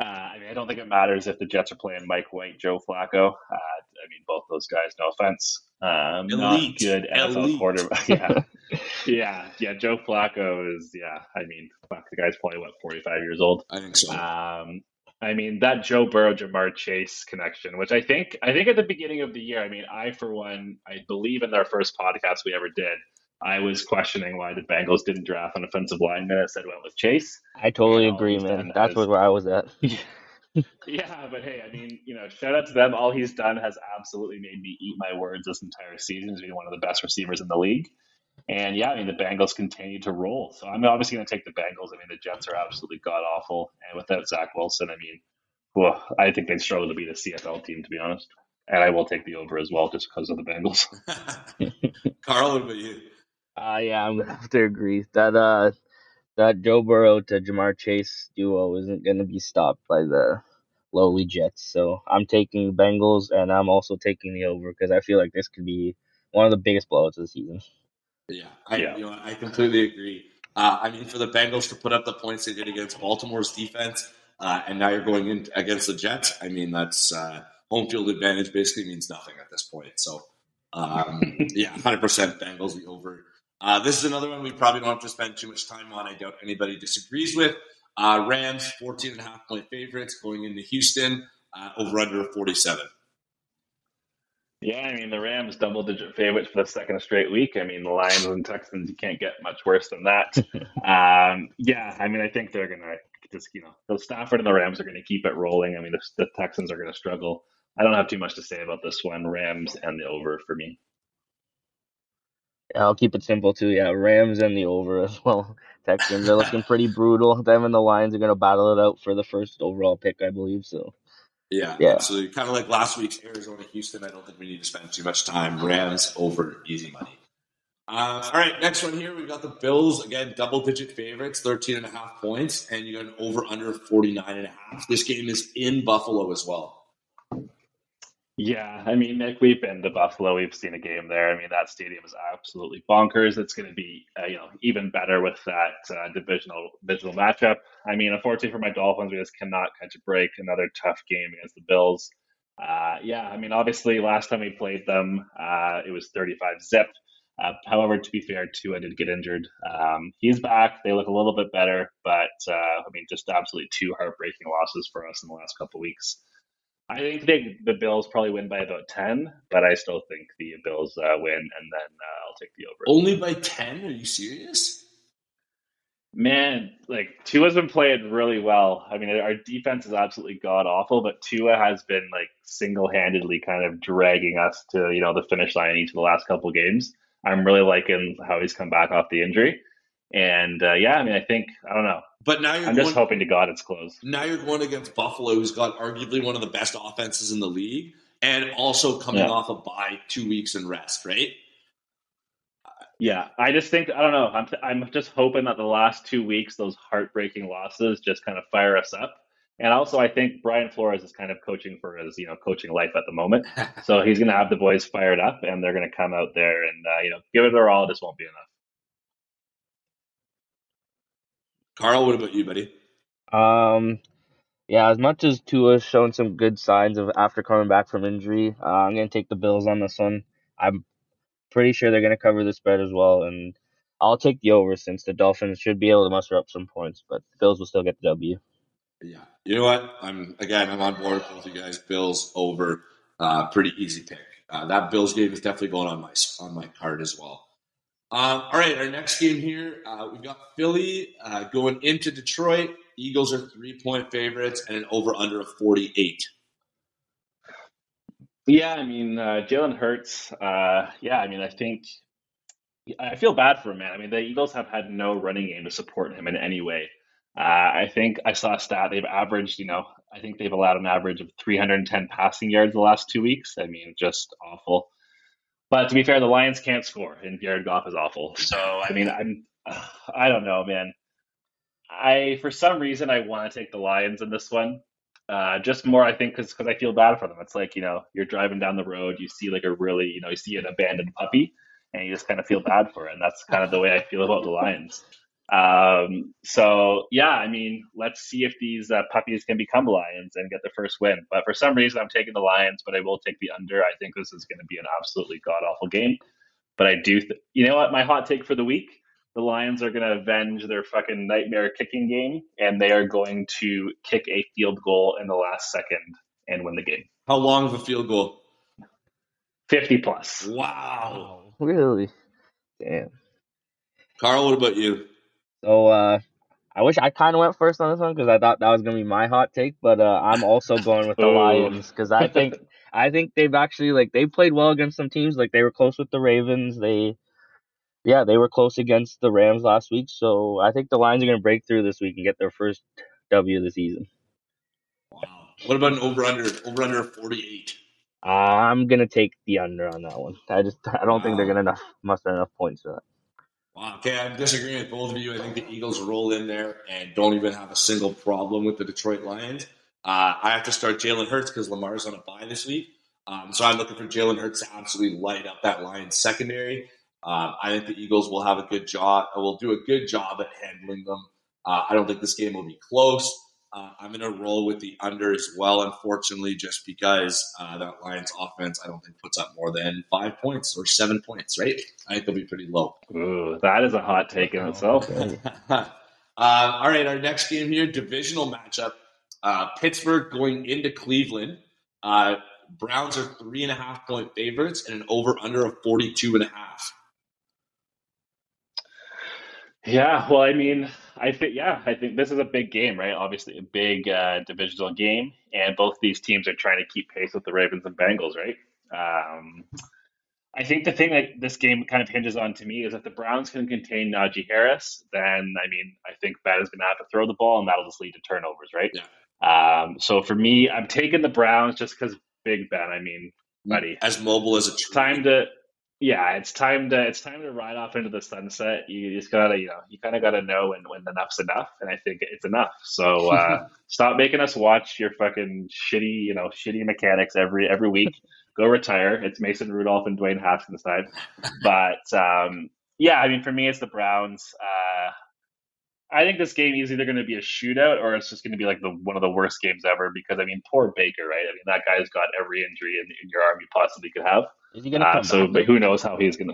Uh, I mean, I don't think it matters if the Jets are playing Mike White, Joe Flacco. Uh, I mean, both those guys, no offense, um, not good NFL Elite. quarterback. <laughs> yeah, <laughs> yeah, yeah. Joe Flacco is, yeah. I mean, fuck, the guy's probably what forty five years old. I think so. Um, I mean, that Joe Burrow, Ja'Marr Chase connection, which I think, I think at the beginning of the year, I mean, I for one, I believe in our first podcast we ever did. I was questioning why the Bengals didn't draft an offensive lineman instead went with Chase. I totally agree, man. That's where I was at. <laughs> yeah, but hey, I mean, you know, shout out to them. All he's done has absolutely made me eat my words this entire season. He's been one of the best receivers in the league. And yeah, I mean, the Bengals continue to roll. So I'm obviously going to take the Bengals. I mean, the Jets are absolutely god awful. And without Zach Wilson, I mean, well, I think they'd struggle to be the CFL team, to be honest. And I will take the over as well just because of the Bengals. <laughs> <laughs> Carl, what about you? Uh, yeah, I'm gonna have to agree that uh that Joe Burrow to Ja'Marr Chase duo isn't gonna be stopped by the lowly Jets. So I'm taking Bengals, and I'm also taking the over because I feel like this could be one of the biggest blowouts of the season. Yeah, I yeah. you know I completely agree. Uh, I mean, for the Bengals to put up the points they did against Baltimore's defense, uh, and now you're going in against the Jets. I mean, that's uh, home field advantage basically means nothing at this point. So, um, <laughs> yeah, 100% Bengals the over. Uh, this is another one we probably don't have to spend too much time on. I doubt anybody disagrees with. Uh, Rams, 14 and a half point favorites going into Houston, uh, over under 47. Yeah, I mean, the Rams double digit favorites for the second straight week. I mean, the Lions and Texans, you can't get much worse than that. <laughs> um, yeah, I mean, I think they're going to just, you know, the Stafford and the Rams are going to keep it rolling. I mean, the, the Texans are going to struggle. I don't have too much to say about this one. Rams and the over for me. I'll keep it simple too. Yeah, Rams and the over as well. <laughs> Texans are looking pretty brutal. Them and the Lions are going to battle it out for the first overall pick, I believe. So Yeah, Yeah. absolutely. Kind of like last week's Arizona Houston. I don't think we need to spend too much time. Rams over easy money. Uh, all right, next one here. We got the Bills again, double digit favorites, 13 and a half points, and you got an over under 49 and a half. This game is in Buffalo as well. Yeah, I mean, Nick, we've been to Buffalo. We've seen a game there. I mean, that stadium is absolutely bonkers. It's going to be, uh, you know, even better with that uh, divisional divisional matchup. I mean, unfortunately for my Dolphins, we just cannot catch a break. Another tough game against the Bills. Uh, yeah, I mean, obviously, last time we played them, uh, it was 35 zip. Uh, however, to be fair, Tua did get injured. Um, he's back. They look a little bit better, but uh, I mean, just absolutely two heartbreaking losses for us in the last couple weeks. I think they, the Bills probably win by about 10, but I still think the Bills uh, win, and then uh, I'll take the over. Only by 10? Are you serious? Man, like Tua's been playing really well. I mean, our defense is absolutely god awful, but Tua has been like single handedly kind of dragging us to you know the finish line each of the last couple games. I'm really liking how he's come back off the injury, and uh, yeah, I mean, I think I don't know. But now you're I'm going, just hoping to God it's close. now you're going against Buffalo, who's got arguably one of the best offenses in the league, and also coming Yeah. off a bye two weeks in rest, right? Yeah, I just think I don't know. I'm I'm just hoping that the last two weeks, those heartbreaking losses, just kind of fire us up. And also, I think Brian Flores is kind of coaching for his you know coaching life at the moment. <laughs> So he's going to have the boys fired up, and they're going to come out there and uh, you know give it their all. This won't be enough. Carl, what about you, buddy? Um, yeah, as much as Tua's shown some good signs of after coming back from injury, uh, I'm gonna take the Bills on this one. I'm pretty sure they're gonna cover the spread as well, and I'll take the over since the Dolphins should be able to muster up some points, but the Bills will still get the W. Yeah. You know what? I'm again. I'm on board with you guys. Bills over. Uh, pretty easy pick. Uh, that Bills game is definitely going on my on my card as well. Um, all right, our next game here, uh, we've got Philly uh, going into Detroit. Eagles are three point favorites and an over under of 48. Yeah, I mean uh, Jalen Hurts. Uh, yeah, I mean I think I feel bad for him, man. I mean the Eagles have had no running game to support him in any way. Uh, I think I saw a stat they've averaged, you know, I think they've allowed an average of 310 passing yards the last two weeks. I mean, just awful. But to be fair, the Lions can't score, and Jared Goff is awful. So I mean, I'm I don't know, man. I for some reason I want to take the Lions in this one. Uh, just more, I think, because I feel bad for them. It's like you know, you're driving down the road, you see like a really, you know, you see an abandoned puppy, and you just kind of feel bad for it. And that's kind of the way I feel about the Lions. Um, so yeah, I mean, let's see if these uh, puppies can become lions and get the first win. But for some reason, I'm taking the Lions, but I will take the under. I think this is going to be an absolutely god awful game. But I do, th- you know what? My hot take for the week: the Lions are going to avenge their fucking nightmare kicking game, and they are going to kick a field goal in the last second and win the game, How long of a field goal? fifty plus. Wow. Really? Damn. Carl, what about you? So uh, I wish I kind of went first on this one because I thought that was gonna be my hot take, but uh, I'm also going with the Lions because I <laughs> think I think they've actually like they played well against some teams. Like they were close with the Ravens. They yeah they were close against the Rams last week. So I think the Lions are gonna break through this week and get their first W of the season. Wow. What about an over under? Over under 48. Uh, I'm gonna take the under on that one. I just I don't think they're gonna enough muster enough points for that. Wow. Okay, I'm disagreeing with both of you. I think the Eagles roll in there and don't even have a single problem with the Detroit Lions. Uh, I have to start Jalen Hurts because Lamar's on a bye this week. Um, so I'm looking for Jalen Hurts to absolutely light up that Lions secondary. Um, I think the Eagles will have a good job. Will do a good job at handling them. Uh, I don't think this game will be close. Uh, I'm going to roll with the under as well, unfortunately, just because uh, that Lions offense, I don't think, puts up more than five points or seven points, right? I think they'll be pretty low. Ooh, that is a hot take in itself. <laughs> uh, all right, our next game here, divisional matchup. Uh, Pittsburgh going into Cleveland. Uh, Browns are three and a half point favorites and an over under of 42 and a half. Yeah, well, I mean, I think yeah, I think this is a big game, right? Obviously, a big uh, divisional game, and both these teams are trying to keep pace with the Ravens and Bengals, right? Um, I think the thing that this game kind of hinges on to me is if the Browns can contain Najee Harris, then I mean I think Ben is going to have to throw the ball, and that'll just lead to turnovers, right? Yeah. Um, so for me, I'm taking the Browns just because Big Ben. I mean, buddy, as mobile as a tree. time to yeah, it's time to it's time to ride off into the sunset. You just gotta you know you kind of gotta know when when enough's enough, and I think it's enough. So uh, <laughs> stop making us watch your fucking shitty you know shitty mechanics every every week. Go retire. It's Mason Rudolph and Dwayne Haskins time. But um, yeah, I mean for me it's the Browns. Uh, I think this game is either going to be a shootout or it's just going to be like the one of the worst games ever because I mean poor Baker, right? I mean that guy's got every injury in, in your arm you possibly could have. Is he gonna Uh, come so, back? but who knows how he's gonna?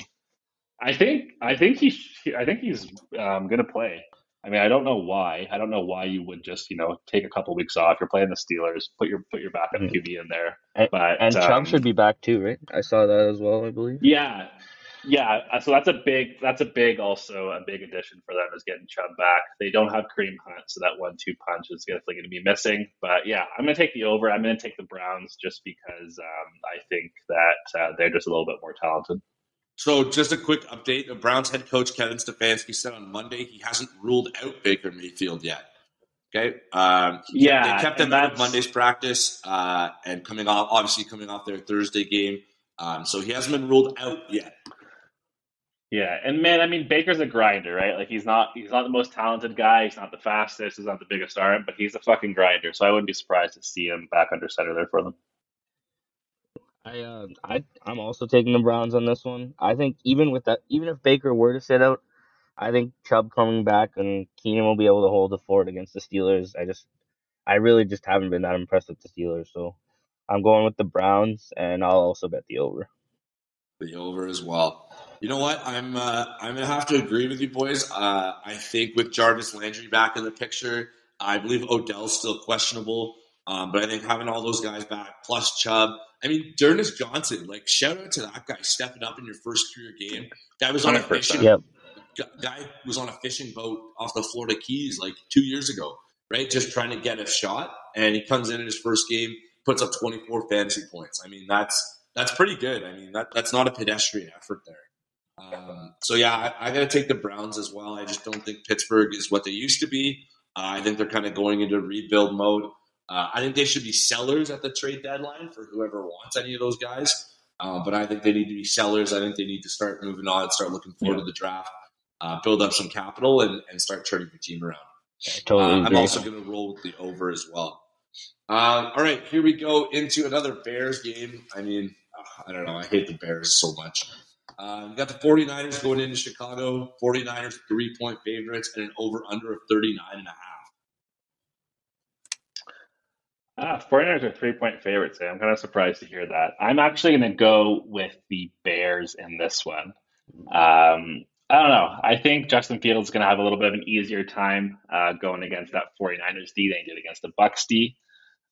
I think I think he sh- I think he's um, gonna play. I mean, I don't know why. I don't know why you would just you know take a couple weeks off. You're playing the Steelers. Put your put your backup Mhm. QB in there. And, But and Chubb um, should be back too, right? I saw that as well. I believe. yeah, yeah. uh, So that's a big that's a big also a big addition for them is getting Chubb back. They don't have Kareem Hunt, so that one two punch is definitely going to be missing. But yeah, I'm going to take the over. I'm going to take the Browns just because um, I think that uh, they're just a little bit more talented. So, just a quick update: the Browns head coach Kevin Stefanski said on Monday he hasn't ruled out Baker Mayfield yet. Okay, um, Yeah, they kept him out of Monday's practice, uh, and coming off, obviously coming off their Thursday game, um, so he hasn't been ruled out yet. Yeah, and man, I mean Baker's a grinder, right? Like he's not he's not the most talented guy, he's not the fastest, he's not the biggest arm, but he's a fucking grinder. So I wouldn't be surprised to see him back under center there for them. I uh, I I'm also taking the Browns on this one. I think even with that, even if Baker were to sit out, I think Chubb coming back and Keenan will be able to hold the fort against the Steelers. I just, I really just haven't been that impressed with the Steelers, so I'm going with the Browns, and I'll also bet the over. The over as well. You know what? I'm uh, I'm gonna have to agree with you boys. Uh, I think with Jarvis Landry back in the picture, I believe Odell's still questionable. Um, but I think having all those guys back plus Chubb. I mean, D'Ernest Johnson, like shout out to that guy stepping up in your first career game. Guy was on a 100%. fishing Yep. guy was on a fishing boat off the Florida Keys like two years ago, right? Just trying to get a shot, and he comes in in his first game, puts up 24 fantasy points. I mean, that's that's pretty good. I mean, that that's not a pedestrian effort there. Um, so yeah, I, I got to take the Browns as well. I just don't think Pittsburgh is what they used to be. Uh, I think they're kind of going into rebuild mode. Uh, I think they should be sellers at the trade deadline for whoever wants any of those guys. Uh, but I think they need to be sellers. I think they need to start moving on, start looking forward Yeah. to the draft, uh, build up some capital, and, and start turning the team around. I totally Uh, I'm also going to roll with the over as well. Um, all right, here we go into another Bears game. I mean, uh, I don't know. I hate the Bears so much. Uh, got the 49ers going into Chicago. 49ers three point favorites and an over under of 39 and a half. Ah, 49ers are three point favorites. eh? I'm kind of surprised to hear that. I'm actually going to go with the Bears in this one. Um, I don't know. I think Justin Fields is going to have a little bit of an easier time uh, going against that 49ers D than he did against the Bucks D.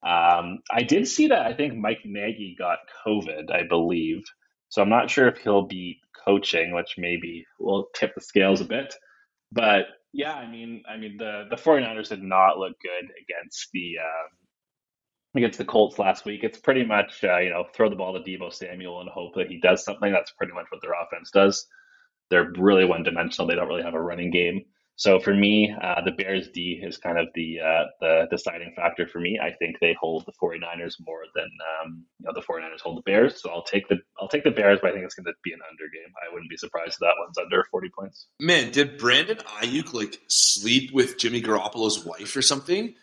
Um, I did see that I think Mike Nagy got COVID, I believe. So I'm not sure if he'll be coaching, which maybe will tip the scales a bit. But yeah, I mean, I mean the the 49ers did not look good against the um, against the Colts last week. It's pretty much uh, you know throw the ball to Deebo Samuel and hope that he does something. That's pretty much what their offense does. They're really one dimensional. They don't really have a running game. So for me, uh, the Bears D is kind of the uh, the deciding factor for me. I think they hold the 49ers more than um, you know the 49ers hold the Bears. So I'll take the I'll take the Bears, but I think it's going to be an under game. I wouldn't be surprised if that one's under 40 points. Man, did Brandon Aiyuk like sleep with Jimmy Garoppolo's wife or something?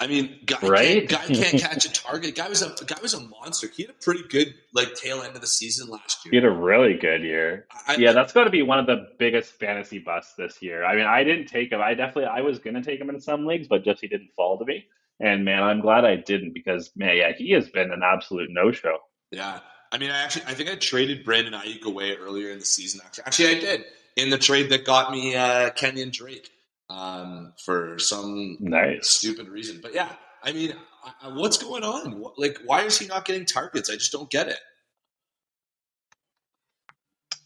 I mean, guy Right? can't, guy <laughs> can't catch a target. Guy was a guy was a monster. He had a pretty good like tail end of the season last year. He had a really good year. I, Yeah, that's got to be one of the biggest fantasy busts this year. I mean, I didn't take him. I definitely, I was gonna take him in some leagues, but just he didn't fall to me. And man, I'm glad I didn't because man, yeah, he has been an absolute no show. Yeah, I mean, I actually, I think I traded Brandon Aiyuk away earlier in the season. Actually, actually, I did in the trade that got me uh, Kenyon Drake um, for some Nice. stupid reason. But yeah, I mean, I, I- what's going on? What, like, why is he not getting targets? I just don't get it.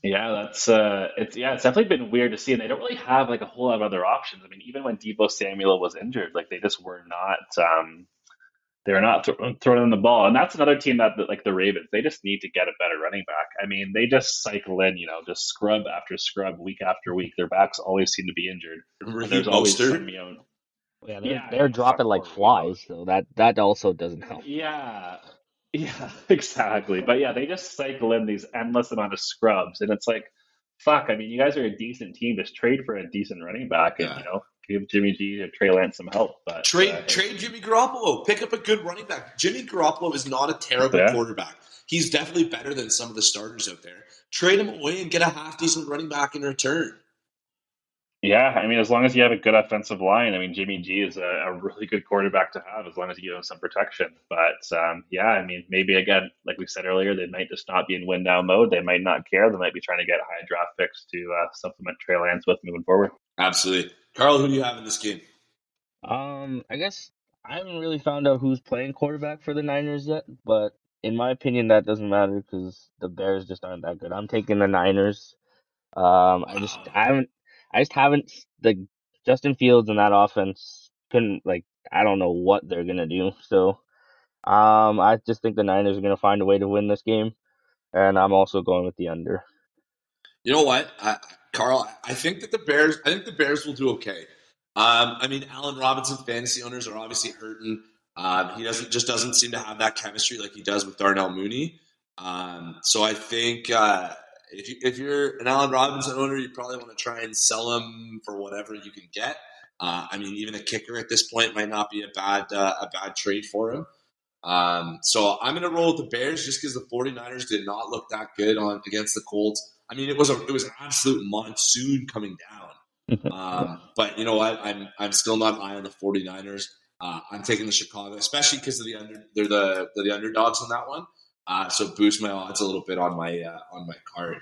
Yeah, that's uh, it's yeah, it's definitely been weird to see, and they don't really have like a whole lot of other options. I mean, even when Deebo Samuel was injured, like they just were not. Um, they're not th- throwing in the ball, and that's another team that, like the Ravens, they just need to get a better running back. I mean, they just cycle in, you know, just scrub after scrub, week after week. Their backs always seem to be injured. And there's always some, you know, Yeah, they're, Yeah, they're dropping like flies, so that that also doesn't help. yeah, <laughs> yeah, exactly. But yeah, they just cycle in these endless amount of scrubs, and it's like, fuck. I mean, you guys are a decent team. Just trade for a decent running back, and Yeah. you know, give Jimmy G or Trey Lance some help. But Trade uh, trade Jimmy Garoppolo. Pick up a good running back. Jimmy Garoppolo is not a terrible Yeah. quarterback. He's definitely better than some of the starters out there. Trade him away and get a half decent running back in return. Yeah, I mean, as long as you have a good offensive line, I mean, Jimmy G is a, a really good quarterback to have as long as you give him some protection. But um, yeah, I mean, maybe again, like we said earlier, they might just not be in win now mode. They might not care. They might be trying to get high draft picks to uh, supplement Trey Lance with moving forward. Absolutely. Carl, who do you have in this game? Um, I guess I haven't really found out who's playing quarterback for the Niners yet, but in my opinion, that doesn't matter because the Bears just aren't that good. I'm taking the Niners. Um, I just I haven't, I just haven't the Justin Fields and that offense couldn't like I don't know what they're gonna do. <laughs> So, um, I just think the Niners are gonna find a way to win this game, and I'm also going with the under. You know what, I, Carl? I think that the Bears. I think the Bears will do okay. Um, I mean, Allen Robinson fantasy owners are obviously hurting. Um, he doesn't just doesn't seem to have that chemistry like he does with Darnell Mooney. Um, so I think uh, if you if you're an Allen Robinson owner, you probably want to try and sell him for whatever you can get. Uh, I mean, even a kicker at this point might not be a bad uh, a bad trade for him. Um, so I'm going to roll with the Bears just because the 49ers did not look that good on against the Colts. I mean, it was a it was an absolute monsoon coming down. <laughs> Um, but you know what? I'm I'm still not high on the 49ers. Uh, I'm taking the Chicago, especially because of the under they're the they're the underdogs on that one. Uh, so boost my odds a little bit on my uh, on my card.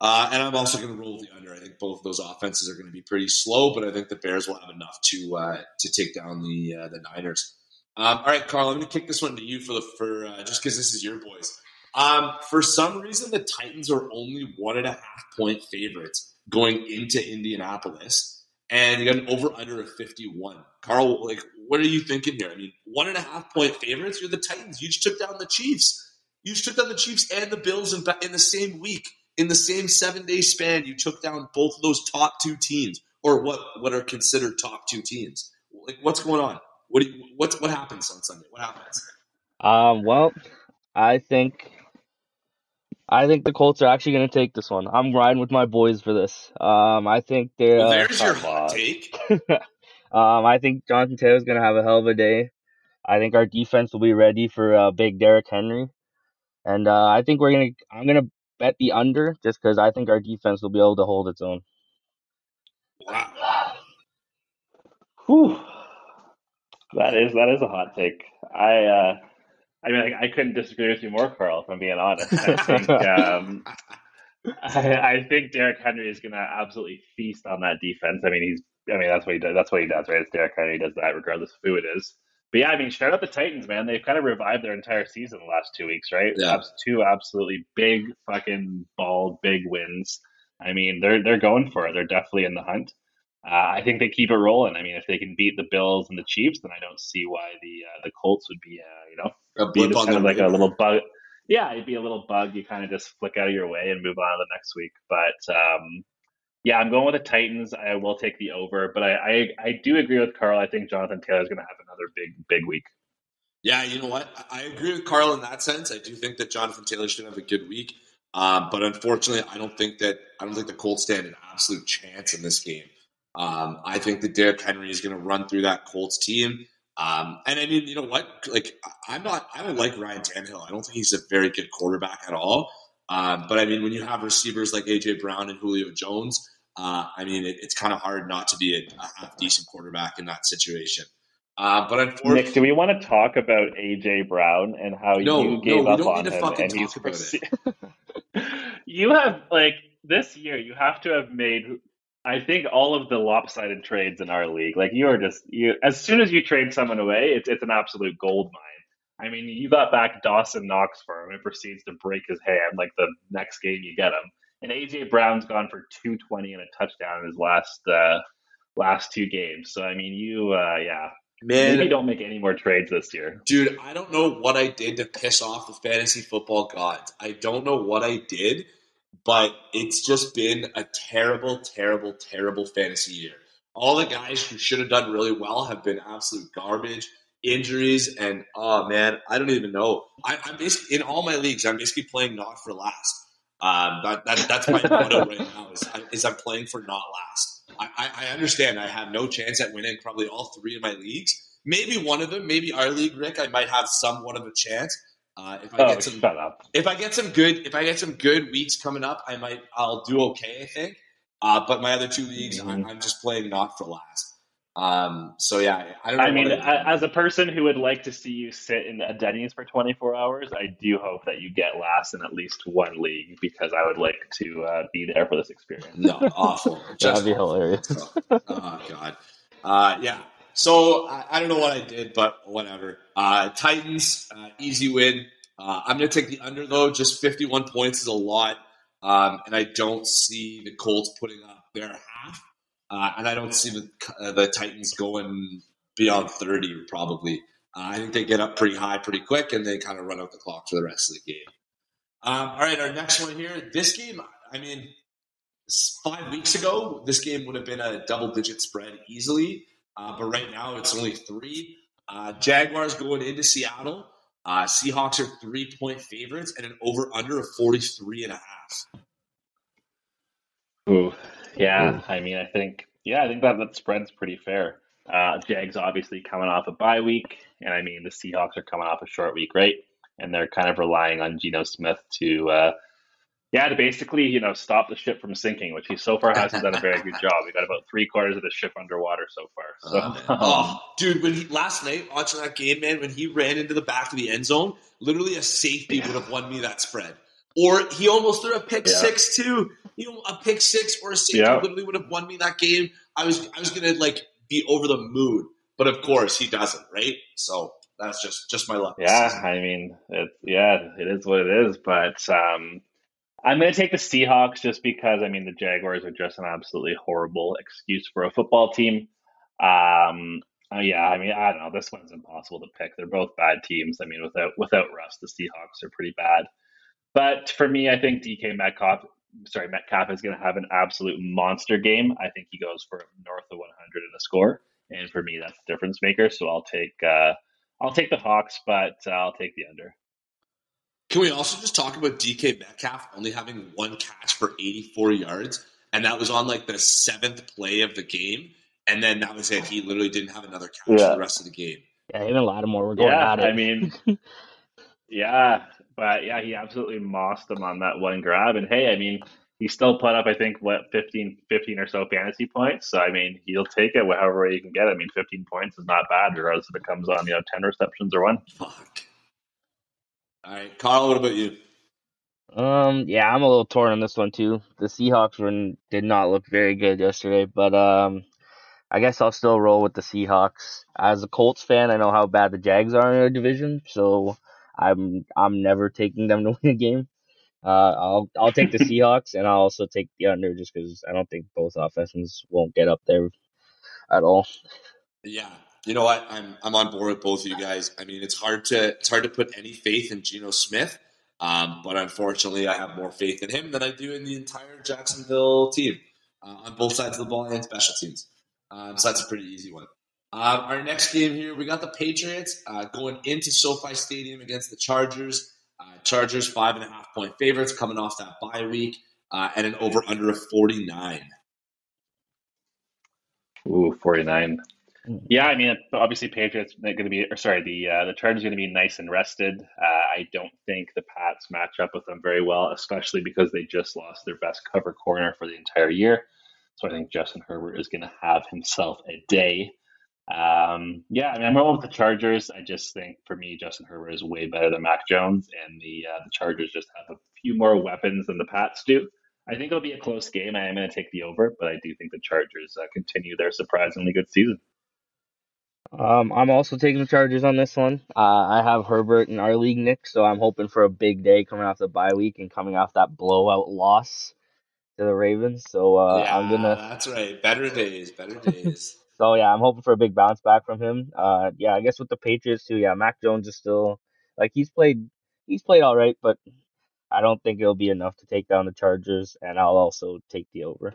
Uh, and I'm also going to roll the under. I think both of those offenses are going to be pretty slow, but I think the Bears will have enough to uh, to take down the uh, the Niners. Um, all right, Carl, I'm going to kick this one to you for the for uh, just because this is your boys. Um, for some reason, the Titans are only one and a half point favorites going into Indianapolis, and you got an over under of 51. Carl, like, what are you thinking here? I mean, one and a half point favorites. You're the Titans. You just took down the Chiefs. You just took down the Chiefs and the Bills in, in the same week, in the same seven day span. You took down both of those top two teams, or what what are considered top two teams. Like, what's going on? What you, what's what happens on Sunday? What happens? Um, well, I think I think the Colts are actually going to take this one. I'm riding with my boys for this. Um, I think they're. Well, uh, there's your hot take. <laughs> um, I think Jonathan Taylor's going to have a hell of a day. I think our defense will be ready for uh, big Derrick Henry, and uh, I think we're gonna. I'm gonna bet the under just because I think our defense will be able to hold its own. Wow. Whew. That is that is a hot take. I uh, I mean, I, I couldn't disagree with you more, Carl. If I'm being honest, I <laughs> think um, I, I think Derrick Henry is going to absolutely feast on that defense. I mean, he's I mean that's what he does. That's what he does, right? It's Derrick Henry does that regardless of who it is. But yeah, I mean, shout out the Titans, man. They've kind of revived their entire season the last two weeks, right? Yeah. Two absolutely big fucking bald big wins. I mean, they're they're going for it. They're definitely in the hunt. Uh, I think they keep it rolling. I mean, if they can beat the Bills and the Chiefs, then I don't see why the uh, the Colts would be, uh, you know, A blip just kind of like a little bug. Yeah, it'd be a little bug. You kind of just flick out of your way and move on to the next week. But um, yeah, I'm going with the Titans. I will take the over, but I I, I do agree with Carl. I think Jonathan Taylor is going to have another big big week. Yeah, you know what? I I agree with Carl in that sense. I do think that Jonathan Taylor should have a good week, um, but unfortunately, I don't think that I don't think the Colts stand an absolute chance in this game. Um, I think that Derrick Henry is going to run through that Colts team. Um, and I mean, you know what? Like, I'm not. I don't like Ryan Tannehill. I don't think he's a very good quarterback at all. Um, but I mean, when you have receivers like AJ Brown and Julio Jones, uh, I mean, it, it's kind of hard not to be a, a half decent quarterback in that situation. Uh, but unfortunately, Nick, do we want to talk about AJ Brown and how No, you gave we up on him and he's talk about <laughs> you have like this year you have to have made I think all of the lopsided trades in our league. Like you are just you as soon as you trade someone away, it's it's an absolute gold mine. I mean, you got back Dawson Knox for him and proceeds to break his hand like the next game you get him. And AJ Brown's gone for 220 and a touchdown in his last uh last two games. So I mean, you uh yeah, Man, Maybe don't make any more trades this year. dude, I don't know what I did to piss off the fantasy football gods. I don't know what I did, but it's just been a terrible, terrible, terrible fantasy year. All the guys who should have done really well have been absolute garbage, injuries, and oh man, I don't even know. I, I'm basically in all my leagues. I'm basically playing not for last. Um, that, that, that's my motto right <laughs> now. Is, is I'm playing for not last. I, I, I understand I have no chance at winning probably all three of my leagues. Maybe one of them, maybe our league, Rick. I might have somewhat of a chance. Uh, if I Oh, get some shut up. if I get some good if I get some good weeks coming up, I might I'll do okay. I think. Uh, but my other two leagues, I'm, Mhm. I'm just playing not for last. Um, so yeah, I don't know. I mean, what a- as a person who would like to see you sit in a Denny's for 24 hours, I do hope that you get last in at least one league because I would like to uh, be there for this experience. no, awful. <laughs> That'd be awful. hilarious. oh god. Uh, yeah. So I, I don't know what I did, but whatever. Uh, Titans, uh, easy win. Uh, I'm going to take the under though. Just 51 points is a lot, um, and I don't see the Colts putting up their half, uh, and I don't see the uh, the Titans going beyond 30 probably. Uh, I think they get up pretty high pretty quick, and they kind of run out the clock for the rest of the game. Um, all right, our next one here. This game, I mean, five weeks ago, this game would have been a double digit spread easily. Uh, but right now, it's only three. Uh, Jaguars going into Seattle. Uh, Seahawks are three point favorites and an over under of 43 and a half. Ooh, yeah. I mean, I think yeah, I think that that spread's pretty fair. Uh, Jags obviously coming off a bye week, and I mean the Seahawks are coming off a short week, right? And they're kind of relying on Geno Smith to, uh, yeah, to basically you know stop the ship from sinking, which he so far <laughs> hasn't done a very good job. We got about three quarters of the ship underwater so far. So Oh, man. Oh, dude, when he last night watching that game, man, when he ran into the back of the end zone, literally a safety would have won me that spread. Or he almost threw a pick Yeah. six too. You know, a pick six or a safety Yeah. literally would have won me that game. I was I was gonna like be over the moon, but of course he doesn't, right? So that's just just my luck. Yeah. I mean, it, yeah, it is what it is. But um, I'm going to take the Seahawks just because, I mean, the Jaguars are just an absolutely horrible excuse for a football team. Um, uh, yeah, I mean, I don't know. This one's impossible to pick. They're both bad teams. I mean, without without Russ, the Seahawks are pretty bad. But for me, I think DK Metcalf, sorry, Metcalf is going to have an absolute monster game. I think he goes for north of 100 in a score, and for me, that's the difference maker. So I'll take. Uh, I'll take the Hawks, but uh, I'll take the under. Can we also just talk about DK Metcalf only having one catch for 84 yards, and that was on like the seventh play of the game, and then that was it. He literally didn't have another catch for the rest of the game. Yeah, him and Lattimore were going yeah, at it. I mean, <laughs> yeah, but yeah, he absolutely mossed them on that one grab. And hey, I mean, he still put up, I think, what 15, 15 or so fantasy points. So I mean, he'll take it however way you can get. it. I mean, fifteen points is not bad, regardless if it comes on you know ten receptions or one. Fuck. All right, Carl. What about you? Um, yeah, I'm a little torn on this one too. The Seahawks were did not look very good yesterday, but um, I guess I'll still roll with the Seahawks. As a Colts fan, I know how bad the Jags are in our division, so I'm I'm never taking them <laughs> to win a game. Uh, I'll I'll take the <laughs> Seahawks, and I'll also take the under just because I don't think both offenses won't get up there at all. Yeah, you know what? I'm I'm on board with both of you guys. I mean, it's hard to it's hard to put any faith in Geno Smith, um, but unfortunately, I have more faith in him than I do in the entire Jacksonville team uh, on both sides of the ball and special teams. Um, so that's a pretty easy one. Um, our next game here, we got the Patriots uh, going into SoFi Stadium against the Chargers. Uh, Chargers five and a half point favorites coming off that bye week, uh, and an over under of forty nine. Ooh, 49. Mm. Yeah, I mean, obviously, Patriots are going to be, or sorry, the uh, the Chargers going to be nice and rested. Uh, I don't think the Pats match up with them very well, especially because they just lost their best cover corner for the entire year. So I think Justin Herbert is going to have himself a day. Um, yeah, I mean, I'm rolling with the Chargers. I just think for me, Justin Herbert is way better than Mac Jones, and the uh, the Chargers just have a few more weapons than the Pats do. I think it'll be a close game. I am going to take the over, but I do think the Chargers uh, continue their surprisingly good season. Um, I'm also taking the Chargers on this one. Uh, I have Herbert in our league, Nick, so I'm hoping for a big day coming off the bye week and coming off that blowout loss to the Ravens. So uh, yeah, I'm gonna that's right. Better days, better days. <laughs> So yeah, I'm hoping for a big bounce back from him. Uh, yeah, I guess with the Patriots too. Yeah, Mac Jones is still like he's played he's played all right, but I don't think it'll be enough to take down the Chargers, and I'll also take the over.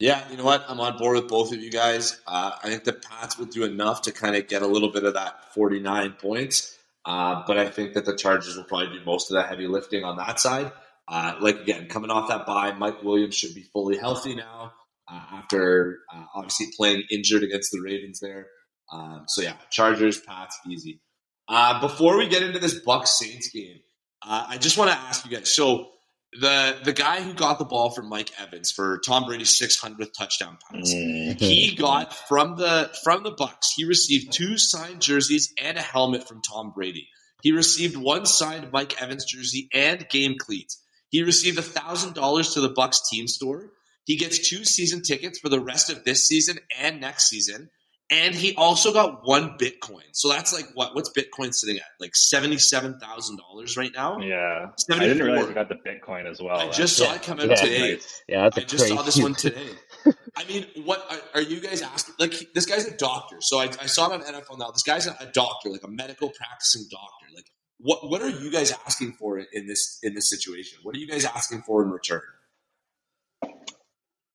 Yeah, you know what? I'm on board with both of you guys. Uh, I think the Pats will do enough to kind of get a little bit of that 49 points, uh, but I think that the Chargers will probably do most of the heavy lifting on that side. Uh, like again, coming off that bye, Mike Williams should be fully healthy now uh, after uh, obviously playing injured against the Ravens there. Um, so yeah, Chargers, Pats, easy. Uh, before we get into this Bucks Saints game, I just want to ask you guys. So the the guy who got the ball from Mike Evans for Tom Brady's 600th touchdown pass. Mm-hmm. He got from the from the Bucks. He received two signed jerseys and a helmet from Tom Brady. He received one signed Mike Evans jersey and game cleats. He received thousand dollars to the Bucks team store. He gets two season tickets for the rest of this season and next season. And he also got one Bitcoin. So that's like what? What's Bitcoin sitting at? Like seventy-seven thousand dollars right now. Yeah, 74. I didn't realize we got the Bitcoin as well. I just saw it come out yeah, today. Nice. Yeah, that's I just crazy. saw this one today. <laughs> I mean, what are, are, you guys asking? Like, this guy's a doctor. So I, I saw him on NFL now. This guy's a, a, doctor, like a medical practicing doctor. Like, what what are you guys asking for in this in this situation? What are you guys asking for in return?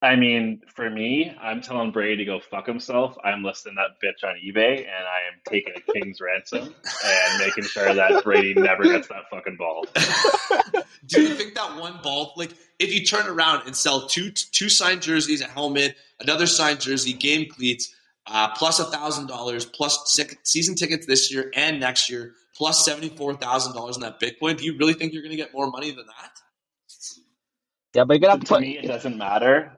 I mean, for me, I'm telling Brady to go fuck himself. I'm listing that bitch on eBay, and I am taking a king's ransom and making sure that Brady never gets that fucking ball. <laughs> Do you think that one ball, like, if you turn around and sell two two signed jerseys, a helmet, another signed jersey, game cleats, uh, plus a thousand dollars, plus season tickets this year and next year, plus seventy four thousand dollars in that Bitcoin, do you really think you're going to get more money than that? Yeah, but you got to put. To me, it doesn't matter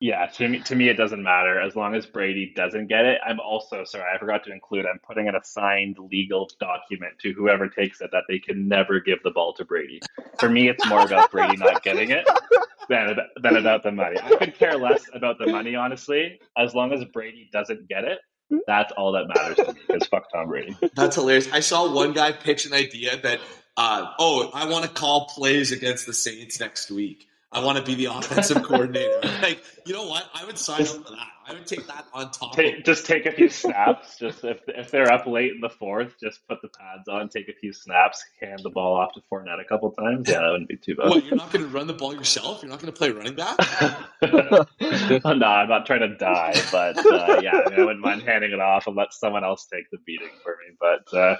yeah, to me, to me, it doesn't matter as long as Brady doesn't get it. I'm also sorry, I forgot to include. I'm putting an assigned legal document to whoever takes it that they can never give the ball to Brady. For me, it's more about Brady not getting it than than about the money. I could care less about the money, honestly, as long as Brady doesn't get it. That's all that matters to me. Because fuck Tom Brady. That's hilarious. I saw one guy pitch an idea that, uh, oh, I want to call plays against the Saints next week. I want to be the offensive coordinator. <laughs> Like, you know what? I would sign up for that. I would take that on top. Take, just take a few snaps. <laughs> just if if they're up late in the fourth, just put the pads on, take a few snaps, hand the ball off to Fournette a couple times. Yeah, that wouldn't be too bad. What? You're not going to run the ball yourself? You're not going to play running back? <laughs> no, I'm not trying to die, but uh, yeah, I, mean, I wouldn't mind handing it off and let someone else take the beating for me. But uh,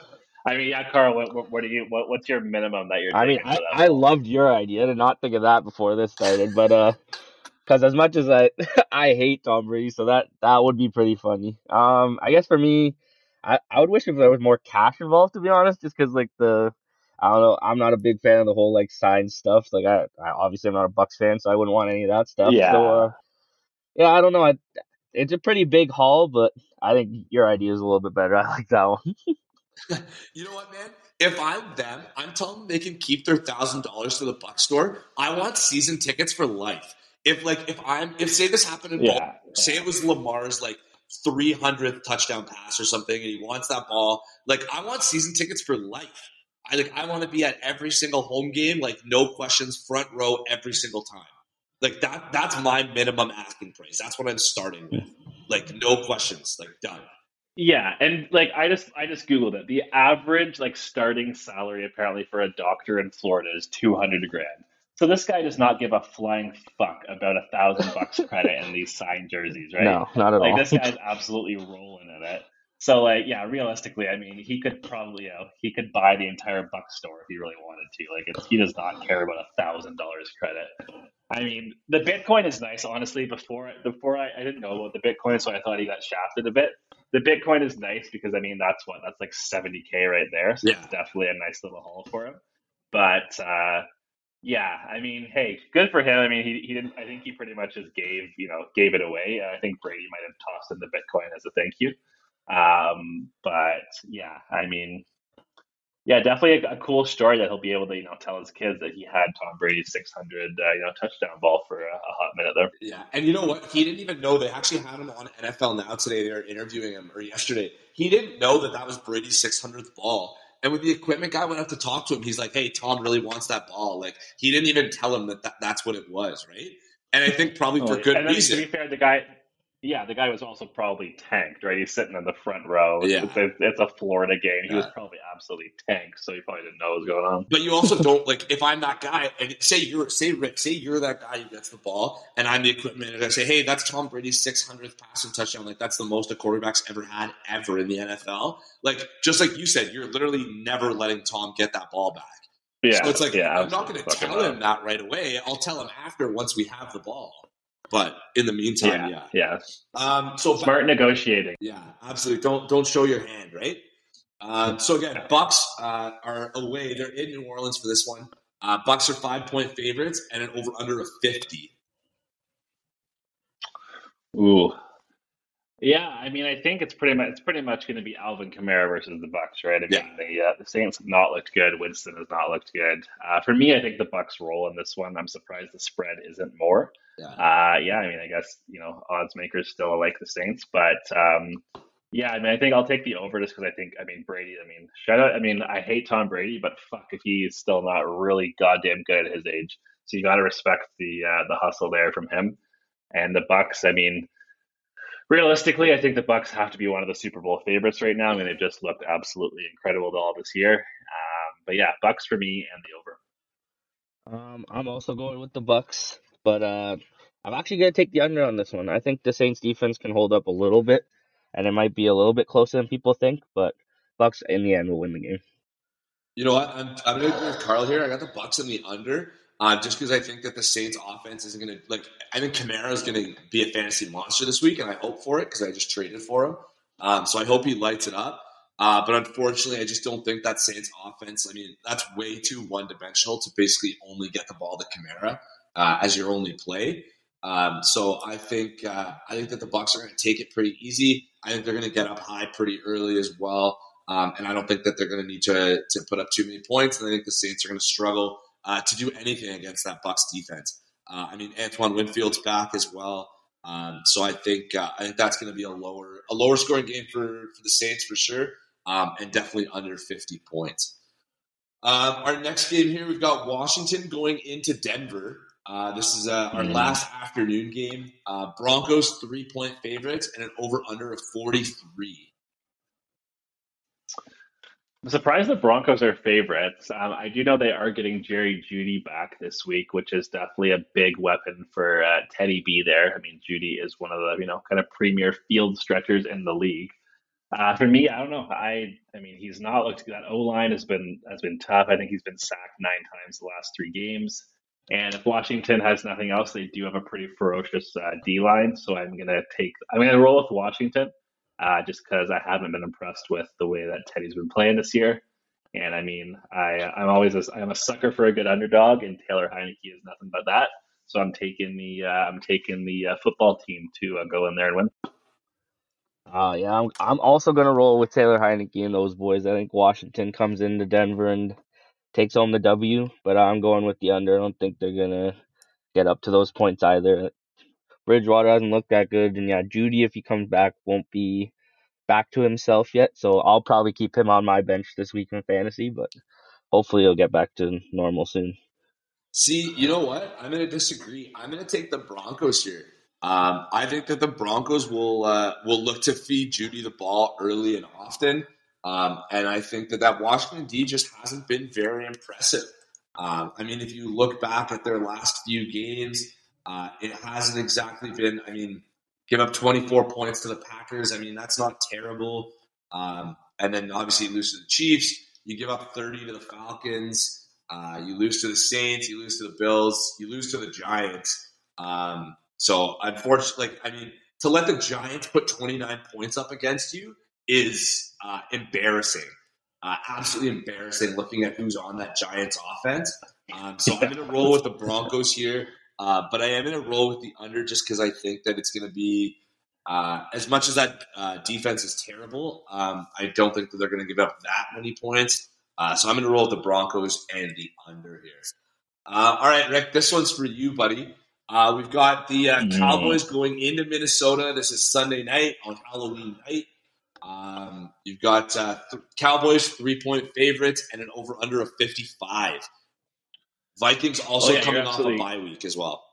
I mean, yeah, Carl. What, what, what do you? What, what's your minimum that you're? I mean, I, I loved your idea to not think of that before this started, but uh, because as much as I <laughs> I hate Tom Brady, so that that would be pretty funny. Um, I guess for me, I I would wish if there was more cash involved, to be honest, just because like the I don't know. I'm not a big fan of the whole like sign stuff. Like I, I obviously I'm not a Bucks fan, so I wouldn't want any of that stuff. Yeah. So uh, yeah, I don't know. I, it's a pretty big haul, but I think your idea is a little bit better. <laughs> I like that one. <laughs> you know what, man? If I'm them, I'm telling them they can keep their thousand dollars to the Buck store. I want season tickets for life. If like if I'm if say this happened in yeah. ball, say it was Lamar's like 300th touchdown pass or something, and he wants that ball. Like I want season tickets for life. I like I want to be at every single home game, like no questions, front row every single time. Like that that's my minimum asking price. That's what I'm starting with. Like no questions, like done. Yeah, and like I just I just googled it. The average like starting salary apparently for a doctor in Florida is two hundred grand. So this guy does not give a flying fuck about a thousand bucks credit in these signed jerseys, right? No, not at like, all. Like this guy's <laughs> absolutely rolling in it. So like yeah, realistically, I mean, he could probably you know he could buy the entire buck store if he really wanted to. Like it's, he does not care about a thousand dollars credit. I mean, the Bitcoin is nice, honestly. Before before I, I didn't know about the Bitcoin, so I thought he got shafted a bit the Bitcoin is nice because I mean that's what that's like 70k right there, so yeah. it's definitely a nice little haul for him. But uh, yeah, I mean, hey, good for him. I mean, he, he didn't. I think he pretty much just gave you know gave it away. I think Brady might have tossed in the Bitcoin as a thank you. Um, but yeah, I mean, yeah, definitely a, a, cool story that he'll be able to you know tell his kids that he had Tom Brady's 600 uh, you know touchdown ball for a, a, hot minute there. Yeah, and you know what? He didn't even know they actually had him on NFL Now today. They were interviewing him or yesterday. He didn't know that that was Brady's 600th ball. And when the equipment guy went up to talk to him, he's like, "Hey, Tom really wants that ball." Like he didn't even tell him that, that that's what it was, right? And I think probably for good and then, reason. To be fair, the guy Yeah, the guy was also probably tanked, right? He's sitting in the front row. Yeah. It's, a, it's a Florida game. He was probably absolutely tanked, so he probably didn't know what was going on. But you also <laughs> don't like if I'm that guy and say you're say Rick, say you're that guy who gets the ball and I'm the equipment manager. I say, hey, that's Tom Brady's 600th passing touchdown. Like that's the most a quarterback's ever had ever in the NFL. Like just like you said, you're literally never letting Tom get that ball back. Yeah, so it's like yeah, I'm not going to tell him that right away. I'll tell him after once we have the ball. But in the meantime, Yeah, yeah. yeah. Um, so Smart negotiating. yeah, absolutely. Don't don't show your hand, right? Um, so again, Bucks uh, are away. They're in New Orleans for this one. Uh, Bucks are five point favorites and an over under of fifty. Ooh. Yeah, I mean, I think it's pretty much it's pretty much going to be Alvin Kamara versus the Bucks, right? I mean, Yeah. the uh, the Saints have not looked good. Winston has not looked good. Uh, for me, I think the Bucks roll in this one. I'm surprised the spread isn't more. Yeah. Uh, yeah, I mean, I guess you know odds makers still like the Saints, but um, yeah, I mean, I think I'll take the over just because I think, I mean, Brady. I mean, shout out. I mean, I hate Tom Brady, but fuck if he's still not really goddamn good at his age. So you got to respect the uh, the hustle there from him. And the Bucks. I mean, realistically, I think the Bucks have to be one of the Super Bowl favorites right now. I mean, they've just looked absolutely incredible all this year. Um, but yeah, Bucks for me and the over. Um, I'm also going with the Bucks, but uh, I'm actually gonna take the under on this one. I think the Saints defense can hold up a little bit, and it might be a little bit closer than people think. But Bucks in the end will win the game. You know what? I'm, I'm going to agree with Carl here. I got the Bucks in the under, uh, just because I think that the Saints' offense isn't going to like. I think Kamara is going to be a fantasy monster this week, and I hope for it because I just traded for him. Um, so I hope he lights it up. Uh, but unfortunately, I just don't think that Saints offense. I mean, that's way too one dimensional to basically only get the ball to Kamara uh, as your only play. Um, so I think uh, I think that the Bucks are going to take it pretty easy. I think they're going to get up high pretty early as well. Um, and I don't think that they're going to need to to put up too many points. And I think the Saints are going to struggle uh, to do anything against that Bucks defense. Uh, I mean, Antoine Winfield's back as well, um, so I think uh, I think that's going to be a lower a lower scoring game for for the Saints for sure, um, and definitely under fifty points. Um, our next game here, we've got Washington going into Denver. Uh, this is uh, our Mhm. last afternoon game. Uh, Broncos three point favorites and an over under of forty three. I'm surprised the Broncos are favorites. Um, I do know they are getting Jerry Jeudy back this week, which is definitely a big weapon for uh, Teddy B. There, I mean, Jeudy is one of the you know kind of premier field stretchers in the league. Uh, for me, I don't know. I I mean, he's not looked that O line has been has been tough. I think he's been sacked nine times the last three games. And if Washington has nothing else, they do have a pretty ferocious uh, D line. So I'm gonna take I'm gonna roll with Washington uh, just because I haven't been impressed with the way that Teddy's been playing this year. And I mean, I I'm always a, I'm a sucker for a good underdog, and Taylor Heinicke is nothing but that. So I'm taking the uh, I'm taking the uh, football team to uh, go in there and win. Uh, yeah, I'm, I'm also gonna roll with Taylor Heinicke and those boys. I think Washington comes into Denver and takes home the W, but I'm going with the under. I don't think they're gonna get up to those points either. Bridgewater hasn't looked that good, and yeah, Jeudy, if he comes back, won't be back to himself yet. So I'll probably keep him on my bench this week in fantasy, but hopefully he'll get back to normal soon. See, you know what? I'm going to disagree. I'm going to take the Broncos here. Um, I think that the Broncos will uh, will look to feed Jeudy the ball early and often, um, and I think that that Washington D just hasn't been very impressive. Um, I mean, if you look back at their last few games, uh, it hasn't exactly been. I mean, give up 24 points to the Packers. I mean, that's not terrible. Um, and then obviously you lose to the Chiefs. You give up 30 to the Falcons. Uh, you lose to the Saints. You lose to the Bills. You lose to the Giants. Um, so unfortunately, like I mean, to let the Giants put 29 points up against you is uh, embarrassing. Uh, absolutely embarrassing looking at who's on that Giants offense. Um, so I'm going to roll with the Broncos here, uh, but I am going to roll with the under just because I think that it's going to be uh, as much as that uh, defense is terrible. Um, I don't think that they're going to give up that many points. Uh, so I'm going to roll with the Broncos and the under here. Uh, all right, Rick, this one's for you, buddy. Uh, we've got the uh, Mm. Cowboys going into Minnesota. This is Sunday night on Halloween night. Um, you've got uh, th- Cowboys three point favorites and an over under of 55. Vikings also Oh, yeah, coming off a absolutely- bye week as well.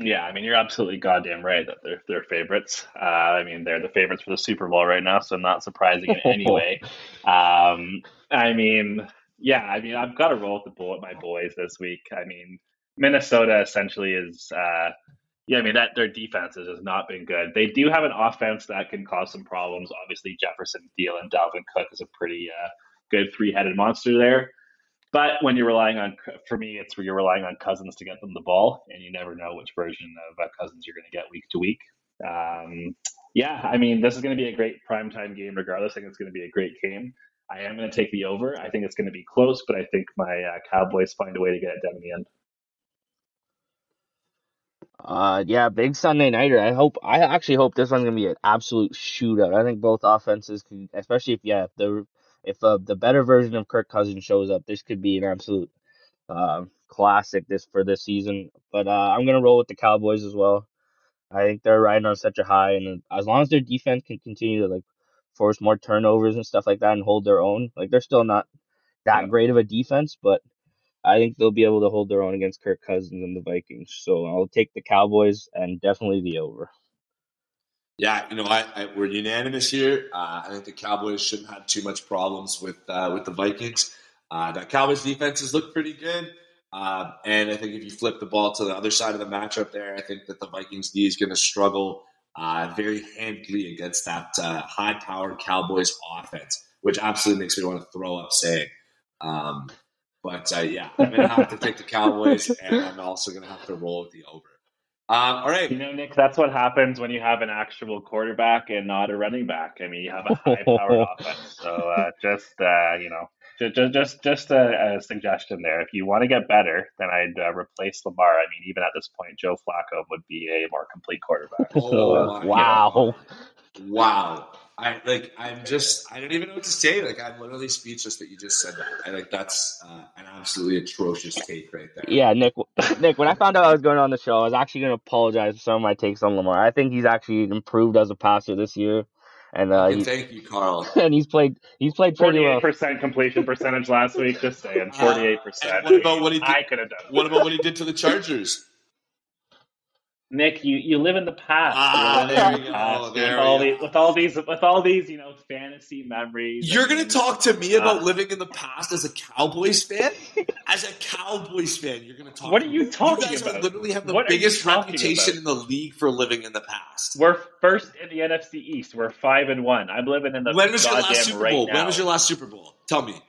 Yeah, I mean you're absolutely goddamn right that they're they're favorites. Uh, I mean they're the favorites for the Super Bowl right now, so not surprising in any <laughs> way. Um, I mean, yeah, I mean I've got to roll with the boy, my boys this week. I mean Minnesota essentially is, uh, yeah, I mean that their defense has not been good. They do have an offense that can cause some problems. Obviously Jefferson, Thielen, Dalvin Cook is a pretty uh, good three-headed monster there. But when you're relying on, for me, it's where you're relying on Cousins to get them the ball, and you never know which version of uh, Cousins you're going to get week to week. Um, yeah, I mean, this is going to be a great primetime game regardless. I think it's going to be a great game. I am going to take the over. I think it's going to be close, but I think my uh, Cowboys find a way to get it done in the end. Uh, yeah, big Sunday nighter. I hope. I actually hope this one's gonna be an absolute shootout. I think both offenses can, especially if yeah, the if uh, the better version of Kirk Cousins shows up, this could be an absolute uh, classic this for this season. But uh, I'm gonna roll with the Cowboys as well. I think they're riding on such a high, and as long as their defense can continue to like force more turnovers and stuff like that and hold their own, like they're still not that great of a defense, but I think they'll be able to hold their own against Kirk Cousins and the Vikings. So I'll take the Cowboys and definitely the over. Yeah, you know, I, I we're unanimous here. Uh, I think the Cowboys shouldn't have too much problems with uh, with the Vikings. Uh, the Cowboys defenses look pretty good, uh, and I think if you flip the ball to the other side of the matchup, there, I think that the Vikings D is going to struggle uh, very handily against that uh, high-powered Cowboys offense, which absolutely makes me want to throw up saying. Um, but yeah, I'm going to have to take the Cowboys, and I'm also going to have to roll with the over. Um, all right. You know, Nick, that's what happens when you have an actual quarterback and not a running back. I mean, you have a high-powered <laughs> offense. So uh, just uh, you know, just just just a, a, suggestion there. If you want to get better, then I'd uh, replace Lamar. I mean, even at this point, Joe Flacco would be a more complete quarterback. Oh, wow! Wow! I like. I'm just. I don't even know what to say. Like, I'm literally speechless that you just said that. I like. That's uh, an absolutely atrocious take right there. Yeah, Nick. <laughs> Nick. When I found out I was going on the show, I was actually going to apologize for some of my takes on Lamar. I think he's actually improved as a passer this year. And uh, he, thank you, Carl. <laughs> And he's played. He's played forty-eight percent completion percentage last week. Just saying, <laughs> uh, forty-eight percent. What about what he? Did, I could have done. What about what he did to the Chargers? Nick, you, you live in the past. Ah, there we go. There with, all these, with all these with all these you know fantasy memories. You're gonna talk to me about uh, living in the past as a Cowboys fan. as a Cowboys fan, you're gonna talk. What are you talking about? you guys about? Literally have the what biggest reputation in the league for living in the past. We're first in the NFC East. We're five and one. I'm living in the. When was your last Super Bowl? Right when was your last Super Bowl? Tell me.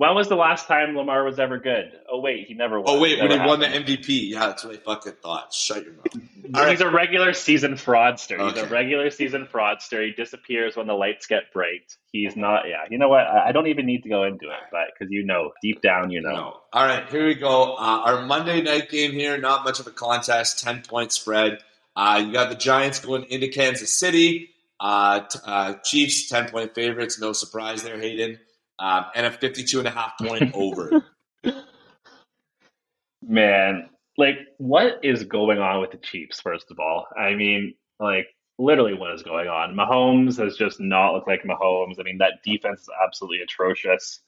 When was the last time Lamar was ever good? Oh wait, he never won. Oh wait, when he won the MVP. Yeah, that's what I fucking thought. Shut your mouth. <laughs> He's right. a regular season fraudster. Okay. He's a regular season fraudster. He disappears when the lights get bright. He's not. Yeah, you know what? I don't even need to go into it, but because you know, deep down, you know. No. All right, here we go. Uh, our Monday night game here. Not much of a contest. Ten point spread. Uh, you got the Giants going into Kansas City. Uh, t- uh, Chiefs ten point favorites. No surprise there, Hayden um, and a 52 and a half point <laughs> over. Man, like what is going on with the Chiefs? First of all, I mean, like literally, what is going on? Mahomes has just not looked like Mahomes. I mean, that defense is absolutely atrocious.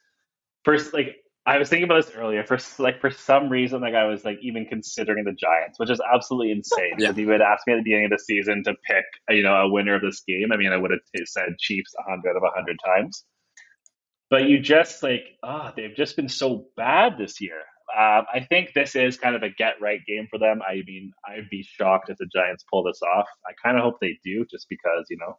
First, like I was thinking about this earlier. For like for some reason, like I was like even considering the Giants, which is absolutely insane. Yeah. If you would ask me at the beginning of the season to pick, you know, a winner of this game, I mean, I would have said Chiefs hundred of hundred times. But you just like, ah, oh, they've just been so bad this year. Um, I think this is kind of a get right game for them. I mean, I'd be shocked if the Giants pull this off. I kind of hope they do, just because you know,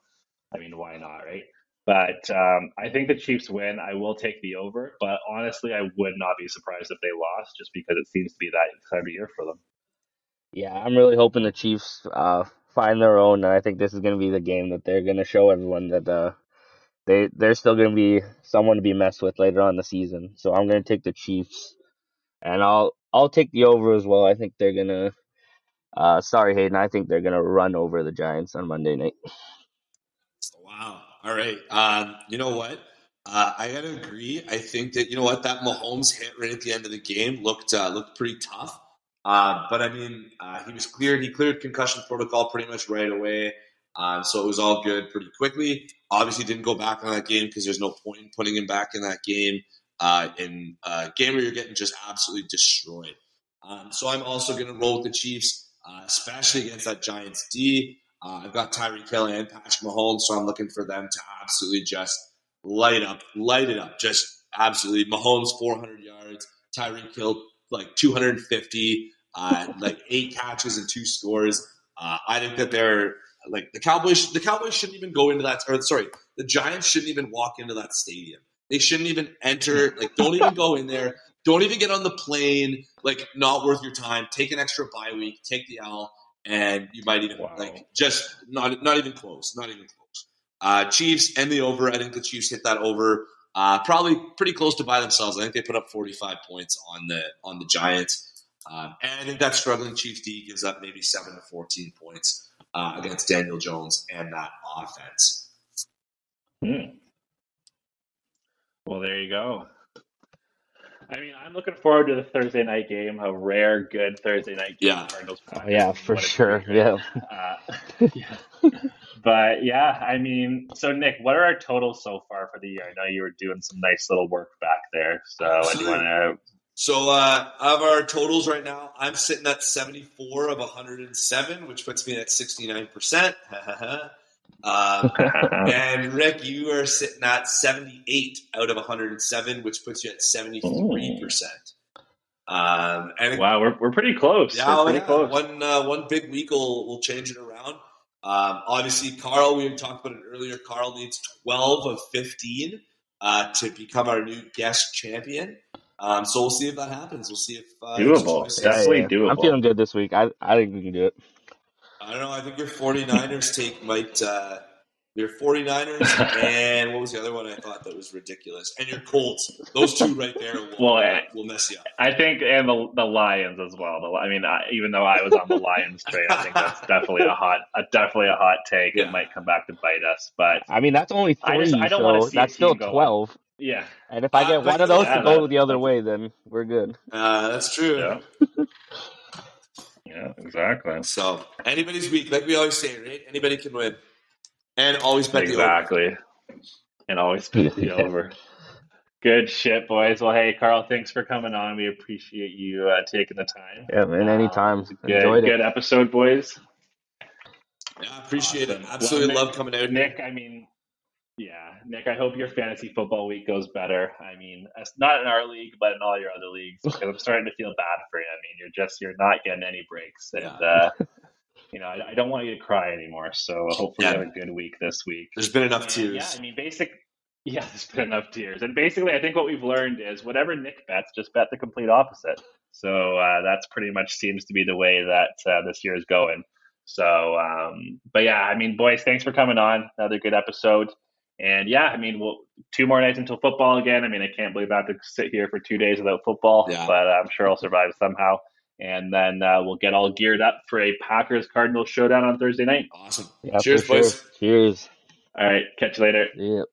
I mean, why not, right? But um, I think the Chiefs win. I will take the over, but honestly, I would not be surprised if they lost, just because it seems to be that time of year for them. Yeah, I'm really hoping the Chiefs uh, find their own, and I think this is going to be the game that they're going to show everyone that uh, they they're still going to be someone to be messed with later on the season. So I'm going to take the Chiefs, and I'll I'll take the over as well. I think they're going to. Uh, sorry, Hayden. I think they're going to run over the Giants on Monday night. Wow. All right. Um, you know what? Uh, I gotta agree. I think that you know what that Mahomes hit right at the end of the game looked uh, looked pretty tough. Uh, but I mean, uh, he was cleared. He cleared concussion protocol pretty much right away. Uh, so it was all good pretty quickly. Obviously, didn't go back on that game because there's no point in putting him back in that game. Uh, in a game where you're getting just absolutely destroyed. Um, so I'm also going to roll with the Chiefs. uh, especially against that Giants D. Uh, I've got Tyreek Hill and Patrick Mahomes, so I'm looking for them to absolutely just light up, light it up, just absolutely. Mahomes 400 yards, Tyreek Hill like 250, uh, like eight catches and two scores. Uh, I think that they're like the Cowboys. The Cowboys shouldn't even go into that. Or sorry, the Giants shouldn't even walk into that stadium. They shouldn't even enter. Like, don't even go in there. Don't even get on the plane. Like, not worth your time. Take an extra bye week. Take the L, and you might even Wow. like just not not even close. Not even close. Uh, Chiefs and the over. I think the Chiefs hit that over. Uh, probably pretty close to by themselves. I think they put up 45 points on the on the Giants. Um, and I think that struggling Chiefs D gives up maybe seven to 14 points uh, against Daniel Jones and that offense. Hmm. Well, there you go. I mean, I'm looking forward to the Thursday night game, a rare, good Thursday night game. Yeah. Cardinals. Oh, yeah, for sure. Yeah. Uh, yeah. <laughs> But yeah, I mean, so Nick, what are our totals so far for the year? I know you were doing some nice little work back there. So I do want to. So uh, of our totals right now, I'm sitting at 74 of 107, which puts me at 69%. <laughs> um, <laughs> and Rick, you are sitting at 78 out of 107, which puts you at 73%. Um, and wow, we're, we're pretty close. yeah, we're pretty yeah. close. one uh, one big week will will change it around. Um, obviously, Carl, we talked about it earlier. Carl needs 12 of 15 uh, to become our new guest champion. Um, so we'll see if that happens. We'll see if uh, his Doable. choices- Yeah. Definitely I'm feeling good this week. I I think we can do it. I don't know. I think your 49ers <laughs> take might uh, your 49ers and what was the other one I thought that was ridiculous? And your Colts. Those two right there will, Well, eh, will mess you up. I think, and the the Lions as well. The, I mean, I, even though I was on the Lions <laughs> train, I think that's definitely a hot, a, definitely a hot take. Yeah. It might come back to bite us, but I mean, that's only I three, just- I don't wanna see that's still team go- twelve. Yeah, And if I Uh, get but one of those yeah, to go that- the other way, then we're good. Uh, that's true. yeah, <laughs> yeah, exactly, So anybody's weak, like we always say, right? Anybody can win, and always bet the over. exactly, and always put the <laughs> over. Good shit, boys. Well, hey, Carl, thanks for coming on. We appreciate you uh, taking the time. Yeah, and anytime. Um, good, Enjoyed good it. episode, boys. Yeah, I appreciate Awesome. it. Absolutely Well, love coming out. Nick, I mean, yeah, Nick, I hope your fantasy football week goes better. I mean, not in our league, but in all your other leagues, <laughs> because I'm starting to feel bad for you. I mean, you're just you're not getting any breaks, and uh, <laughs> you know, I, I don't want you to cry anymore. So hopefully, Yeah. you have a good week this week. There's been enough And, tears. Yeah, I mean, basic. <laughs> Yeah, there's been enough tears, and basically, I think what we've learned is whatever Nick bets, just bet the complete opposite. So uh, that's pretty much seems to be the way that uh, this year is going. So, um, but yeah, I mean, boys, thanks for coming on. Another good episode. And yeah, I mean, we'll two more nights until football again. I mean, I can't believe I have to sit here for two days without football, Yeah. but I'm sure I'll survive somehow. And then uh, we'll get all geared up for a Packers Cardinals showdown on Thursday night. awesome. Yeah, Cheers, for sure. boys. Cheers. All right, catch you later. Yep.